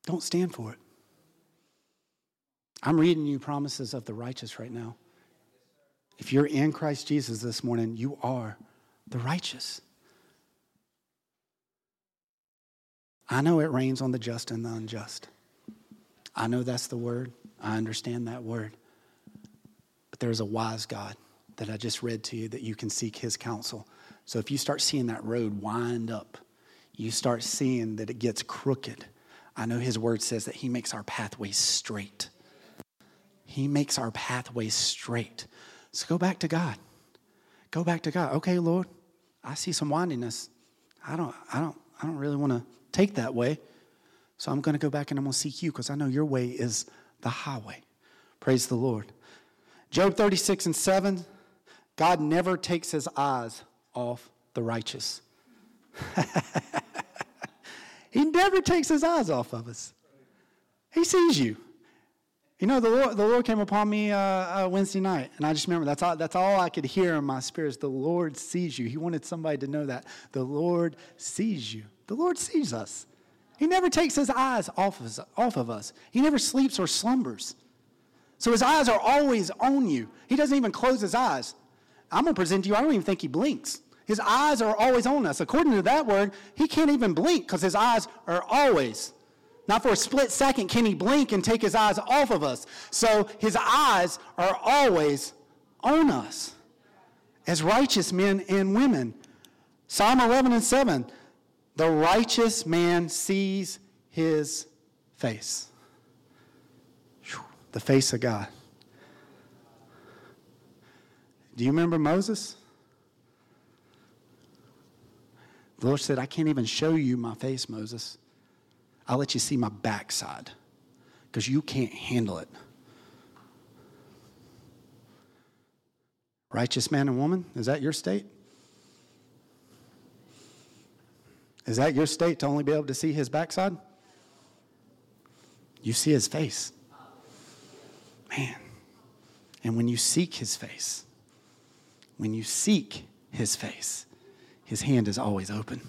Don't stand for it. I'm reading you promises of the righteous right now. If you're in Christ Jesus this morning, you are the righteous. I know it rains on the just and the unjust. I know that's the word. I understand that word. But there's a wise God that I just read to you that you can seek his counsel. So if you start seeing that road wind up, you start seeing that it gets crooked. I know his word says that he makes our pathways straight. He makes our pathways straight. So go back to God. Go back to God. Okay, Lord, I see some windiness. I don't, I don't, I don't really want to take that way. So I'm going to go back and I'm going to seek you because I know your way is the highway. Praise the Lord. Job 36 and 7 God never takes his eyes off the righteous. he never takes his eyes off of us. He sees you. You know, the Lord, the Lord came upon me uh, uh, Wednesday night, and I just remember that's all, that's all I could hear in my spirit is the Lord sees you. He wanted somebody to know that. The Lord sees you. The Lord sees us. He never takes his eyes off of us. Off of us. He never sleeps or slumbers. So his eyes are always on you. He doesn't even close his eyes. I'm going to present to you, I don't even think he blinks. His eyes are always on us. According to that word, he can't even blink because his eyes are always. Not for a split second can he blink and take his eyes off of us. So his eyes are always on us as righteous men and women. Psalm 11 and 7 the righteous man sees his face the face of God. Do you remember Moses? The Lord said, I can't even show you my face, Moses. I'll let you see my backside because you can't handle it. Righteous man and woman, is that your state? Is that your state to only be able to see his backside? You see his face. Man. And when you seek his face, when you seek his face, his hand is always open.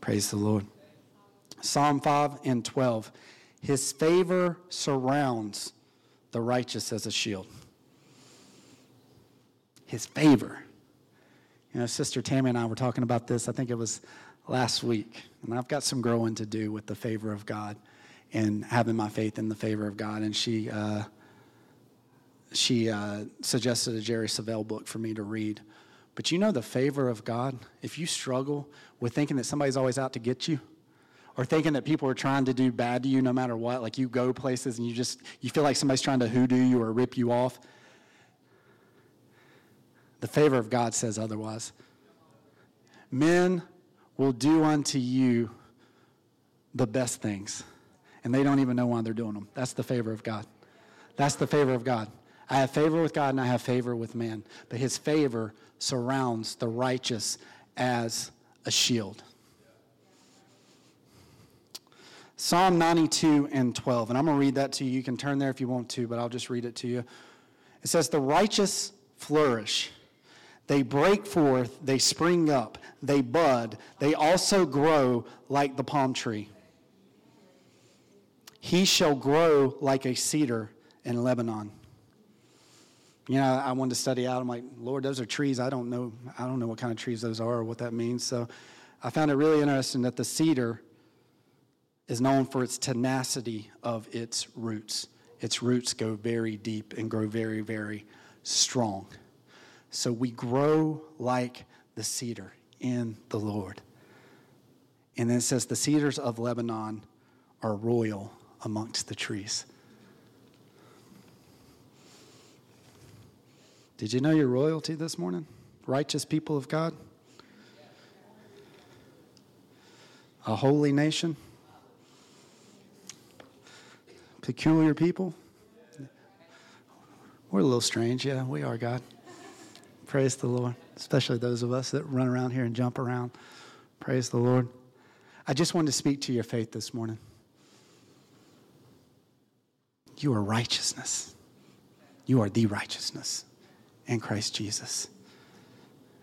Praise the Lord. Psalm 5 and 12. His favor surrounds the righteous as a shield. His favor. You know, Sister Tammy and I were talking about this, I think it was last week. And I've got some growing to do with the favor of God and having my faith in the favor of God. And she, uh, she uh, suggested a Jerry Savelle book for me to read. But you know the favor of God? If you struggle with thinking that somebody's always out to get you, or thinking that people are trying to do bad to you no matter what, like you go places and you just you feel like somebody's trying to hoodoo you or rip you off. The favor of God says otherwise. Men will do unto you the best things, and they don't even know why they're doing them. That's the favor of God. That's the favor of God. I have favor with God and I have favor with man, but his favor surrounds the righteous as a shield. Psalm 92 and 12, and I'm going to read that to you. You can turn there if you want to, but I'll just read it to you. It says, The righteous flourish. They break forth, they spring up, they bud, they also grow like the palm tree. He shall grow like a cedar in Lebanon. You know, I wanted to study out. I'm like, Lord, those are trees. I don't know. I don't know what kind of trees those are or what that means. So, I found it really interesting that the cedar is known for its tenacity of its roots. Its roots go very deep and grow very, very strong. So we grow like the cedar in the Lord. And then it says, the cedars of Lebanon are royal amongst the trees. Did you know your royalty this morning? Righteous people of God? A holy nation? Peculiar people? We're a little strange, yeah, we are, God. Praise the Lord, especially those of us that run around here and jump around. Praise the Lord. I just wanted to speak to your faith this morning. You are righteousness. You are the righteousness in Christ Jesus.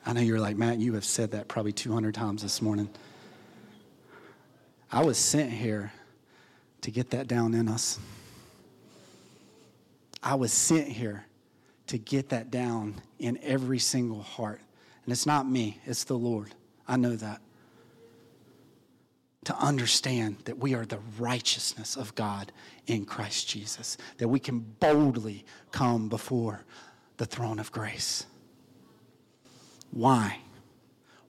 I know you're like, Matt, you have said that probably 200 times this morning. I was sent here to get that down in us. I was sent here to get that down in every single heart. And it's not me, it's the Lord. I know that. To understand that we are the righteousness of God in Christ Jesus, that we can boldly come before the throne of grace. Why?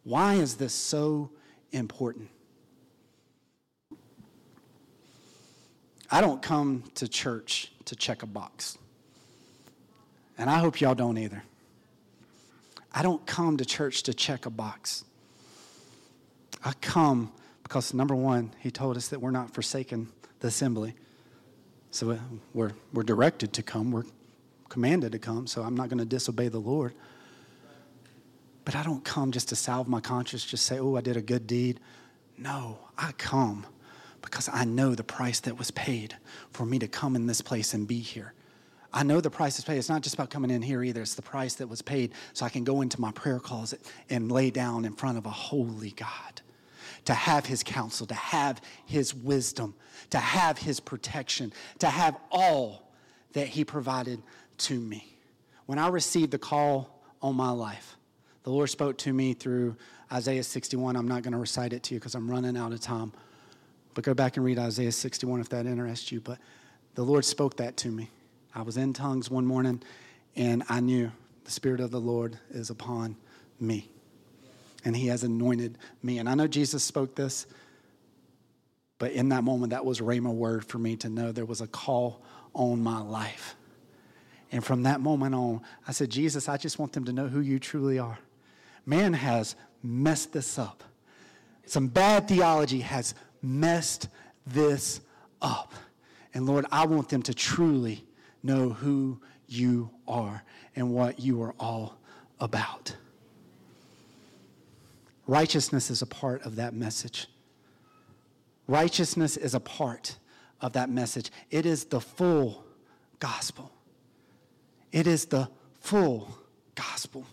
Why is this so important? I don't come to church to check a box. And I hope y'all don't either. I don't come to church to check a box. I come because, number one, he told us that we're not forsaking the assembly. So uh, we're, we're directed to come. We're commanded to come, so I'm not going to disobey the Lord. But I don't come just to salve my conscience, just say, oh, I did a good deed. No, I come because I know the price that was paid for me to come in this place and be here. I know the price is paid. It's not just about coming in here either. It's the price that was paid so I can go into my prayer closet and lay down in front of a holy God. To have his counsel, to have his wisdom, to have his protection, to have all that he provided to me. When I received the call on my life, the Lord spoke to me through Isaiah 61. I'm not going to recite it to you because I'm running out of time. But go back and read Isaiah 61 if that interests you. But the Lord spoke that to me. I was in tongues one morning and I knew the Spirit of the Lord is upon me. And He has anointed me. And I know Jesus spoke this, but in that moment, that was Rhema word for me to know there was a call on my life. And from that moment on, I said, Jesus, I just want them to know who you truly are. Man has messed this up. Some bad theology has messed this up. And Lord, I want them to truly know who you are and what you are all about. Righteousness is a part of that message. Righteousness is a part of that message. It is the full gospel. It is the full gospel.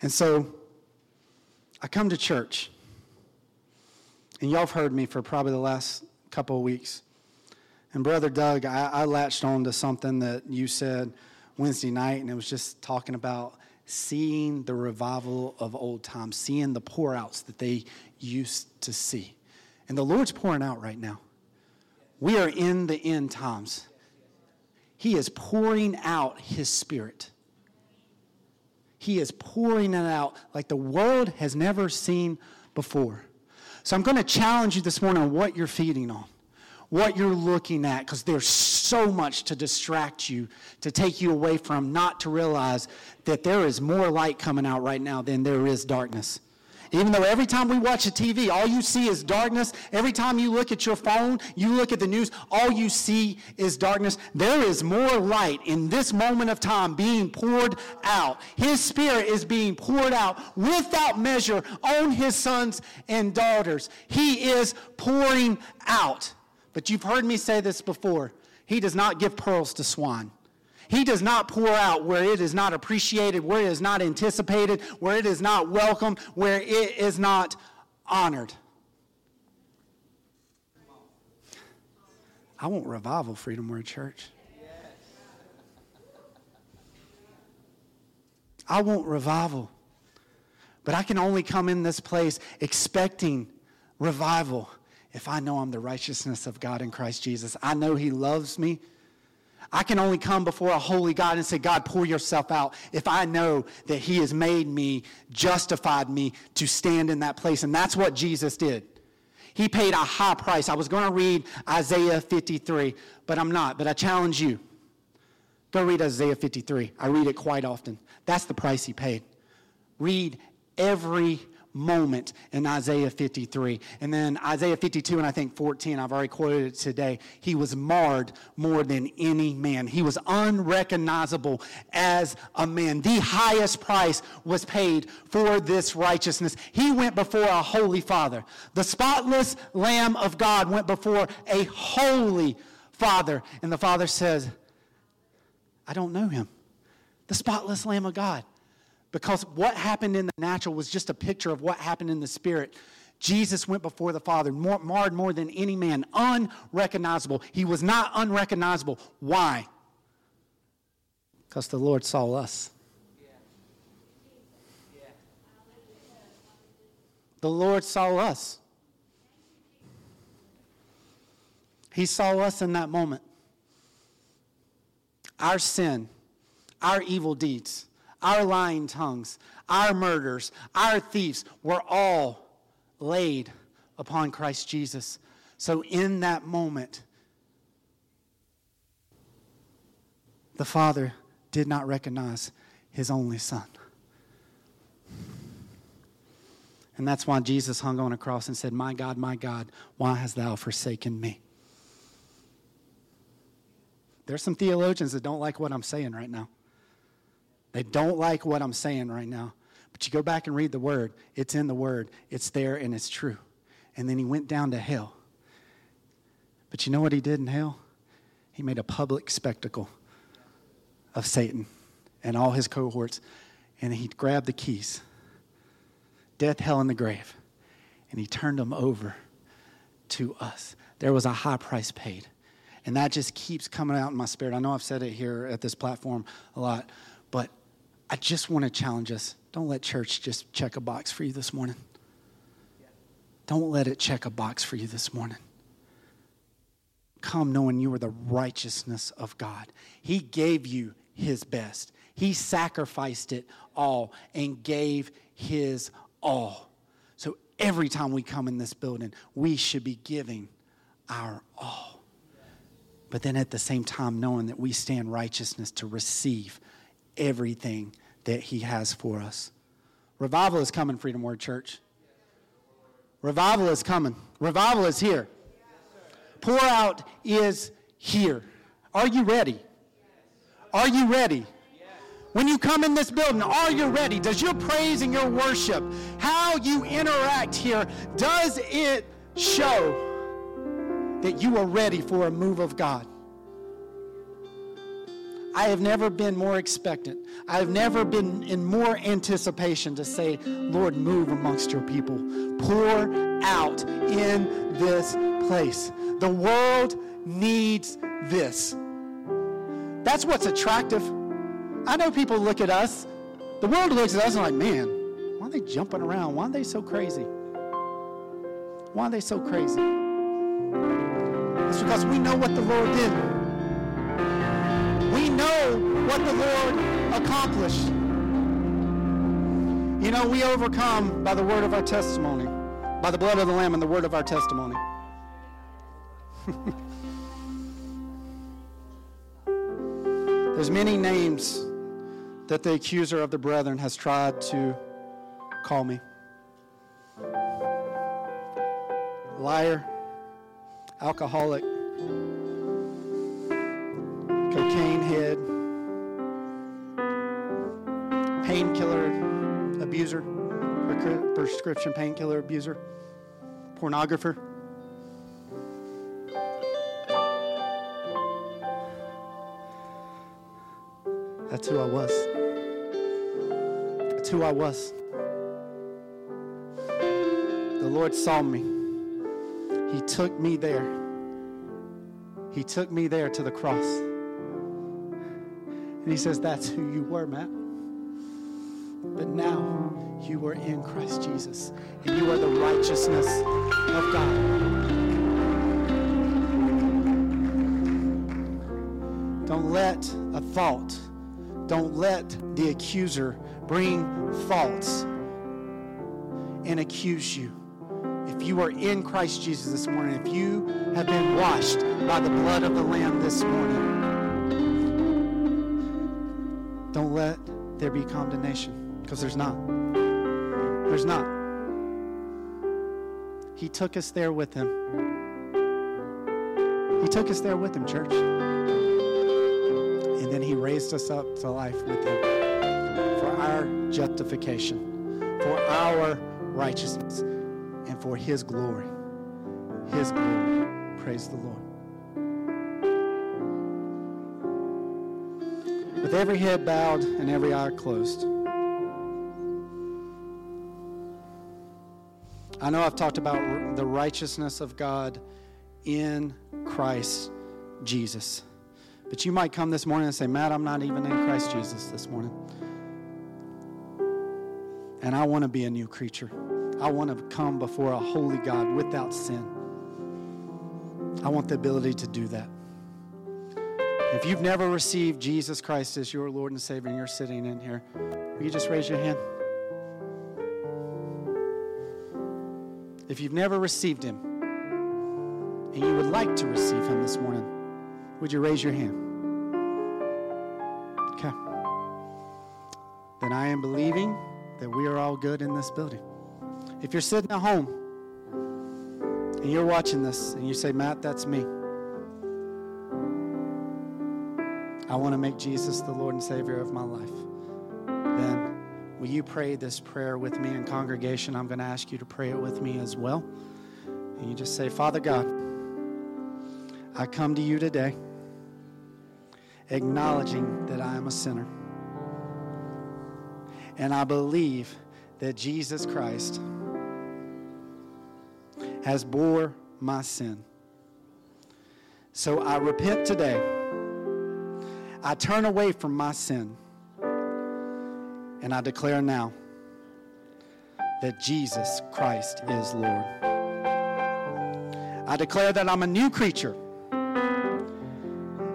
And so I come to church, and y'all have heard me for probably the last couple of weeks. And Brother Doug, I, I latched on to something that you said Wednesday night, and it was just talking about seeing the revival of old times, seeing the pour outs that they used to see. And the Lord's pouring out right now. We are in the end times. He is pouring out His Spirit. He is pouring it out like the world has never seen before. So I'm going to challenge you this morning on what you're feeding on, what you're looking at, because there's so much to distract you, to take you away from, not to realize that there is more light coming out right now than there is darkness. Even though every time we watch a TV, all you see is darkness. Every time you look at your phone, you look at the news, all you see is darkness. There is more light in this moment of time being poured out. His Spirit is being poured out without measure on His sons and daughters. He is pouring out. But you've heard me say this before. He does not give pearls to swine. He does not pour out where it is not appreciated, where it is not anticipated, where it is not welcome, where it is not honored. I want revival, Freedom Word Church. I want revival. But I can only come in this place expecting revival if I know I'm the righteousness of God in Christ Jesus. I know He loves me. I can only come before a holy God and say, God, pour yourself out if I know that He has made me, justified me to stand in that place. And that's what Jesus did. He paid a high price. I was going to read Isaiah 53, but I'm not. But I challenge you. Go read Isaiah 53. I read it quite often. That's the price He paid. Read every moment in Isaiah 53. And then Isaiah 52 and I think 14, I've already quoted it today. He was marred more than any man. He was unrecognizable as a man. The highest price was paid for this righteousness. He went before a holy father. The spotless Lamb of God went before a holy father. And the father says, I don't know him. The spotless Lamb of God. Because what happened in the natural was just a picture of what happened in the spirit. Jesus went before the Father, more, marred more than any man, unrecognizable. He was not unrecognizable. Why? Because the Lord saw us. The Lord saw us. He saw us in that moment. Our sin, our evil deeds our lying tongues, our murders, our thieves were all laid upon Christ Jesus. So in that moment, the Father did not recognize his only Son. And that's why Jesus hung on a cross and said, My God, my God, why hast thou forsaken me? There's some theologians that don't like what I'm saying right now. They don't like what I'm saying right now. But you go back and read the word. It's in the word, it's there, and it's true. And then he went down to hell. But you know what he did in hell? He made a public spectacle of Satan and all his cohorts. And he grabbed the keys death, hell, and the grave. And he turned them over to us. There was a high price paid. And that just keeps coming out in my spirit. I know I've said it here at this platform a lot, I just want to challenge us. Don't let church just check a box for you this morning. Don't let it check a box for you this morning. Come knowing you are the righteousness of God. He gave you his best, He sacrificed it all and gave his all. So every time we come in this building, we should be giving our all. But then at the same time, knowing that we stand righteousness to receive everything that He has for us. Revival is coming, Freedom Word Church. Revival is coming. Revival is here. Pour out is here. Are you ready? Are you ready? When you come in this building, are you ready? Does your praise and your worship, how you interact here, does it show that you are ready for a move of God? I have never been more expectant. I have never been in more anticipation to say, Lord, move amongst your people. Pour out in this place. The world needs this. That's what's attractive. I know people look at us, the world looks at us and like, man, why are they jumping around? Why are they so crazy? Why are they so crazy? It's because we know what the Lord did. Know what the Lord accomplished. You know, we overcome by the word of our testimony, by the blood of the Lamb and the word of our testimony. There's many names that the accuser of the brethren has tried to call me. Liar, alcoholic, painkiller abuser, prescription painkiller abuser, pornographer. That's who I was. That's who I was. The Lord saw me. He took me there. He took me there to the cross. And He says, That's who you were, Matt. But now you are in Christ Jesus, and you are the righteousness of God. Don't let a thought don't let the accuser bring faults and accuse you. If you are in Christ Jesus this morning, if you have been washed by the blood of the Lamb this morning, don't let there be condemnation because there's not. There's not. He took us there with him. He took us there with him, church and then he raised us up to life with him for our justification, for our righteousness, and for his glory. His glory. Praise the Lord. With every head bowed and every eye closed. I know I've talked about the righteousness of God in Christ Jesus. But you might come this morning and say, Matt, I'm not even in Christ Jesus this morning. And I want to be a new creature. I want to come before a holy God without sin. I want the ability to do that. If you've never received Jesus Christ as your Lord and Savior and you're sitting in here, will you just raise your hand? If you've never received Him and you would like to receive Him this morning, would you raise your hand? Okay. Then I am believing that we are all good in this building. If you're sitting at home and you're watching this and you say, Matt, that's me. I want to make Jesus the Lord and Savior of my life. Will you pray this prayer with me in congregation? I'm going to ask you to pray it with me as well. And you just say, Father God, I come to you today acknowledging that I am a sinner. And I believe that Jesus Christ has bore my sin. So I repent today. I turn away from my sin. And I declare now that Jesus Christ is Lord. I declare that I'm a new creature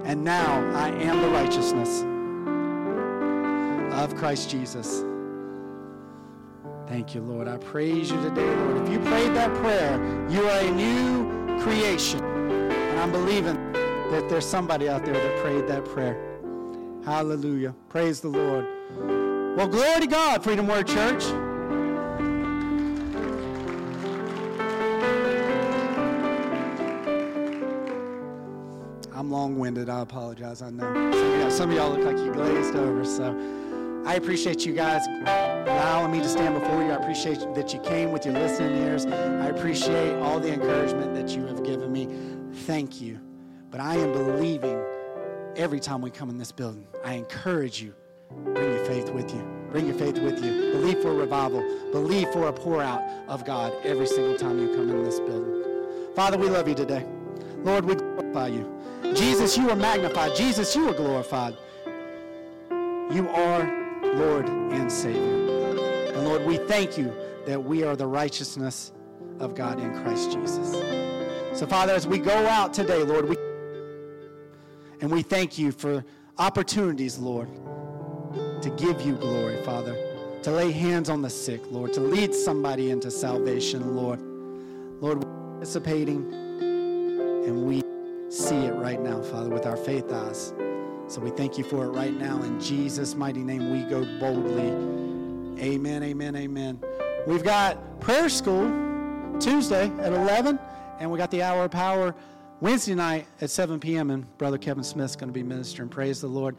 and now I am the righteousness of Christ Jesus. Thank you, Lord. I praise you today, Lord. If you prayed that prayer, you are a new creation. And I'm believing that there's somebody out there that prayed that prayer. Hallelujah. Praise the Lord. Well, glory to God, Freedom Word Church. I'm long winded. I apologize. I know. Some of, y'all, some of y'all look like you glazed over. So I appreciate you guys allowing me to stand before you. I appreciate that you came with your listening ears. I appreciate all the encouragement that you have given me. Thank you. But I am believing every time we come in this building. I encourage you bring your faith with you. Bring your faith with you. Believe for a revival. Believe for a pour out of God every single time you come in this building. Father, we love you today. Lord, we glorify you. Jesus, you are magnified. Jesus, you are glorified. You are Lord and Savior. And Lord, we thank you that we are the righteousness of God in Christ Jesus. So, Father, as we go out today, Lord, we and we thank you for opportunities, Lord, to give you glory, Father, to lay hands on the sick, Lord, to lead somebody into salvation, Lord. Lord, we're participating and we see it right now, Father, with our faith eyes. So we thank you for it right now. In Jesus' mighty name, we go boldly. Amen, amen, amen. We've got prayer school Tuesday at 11, and we got the hour of power Wednesday night at 7 p.m., and Brother Kevin Smith's going to be ministering. Praise the Lord.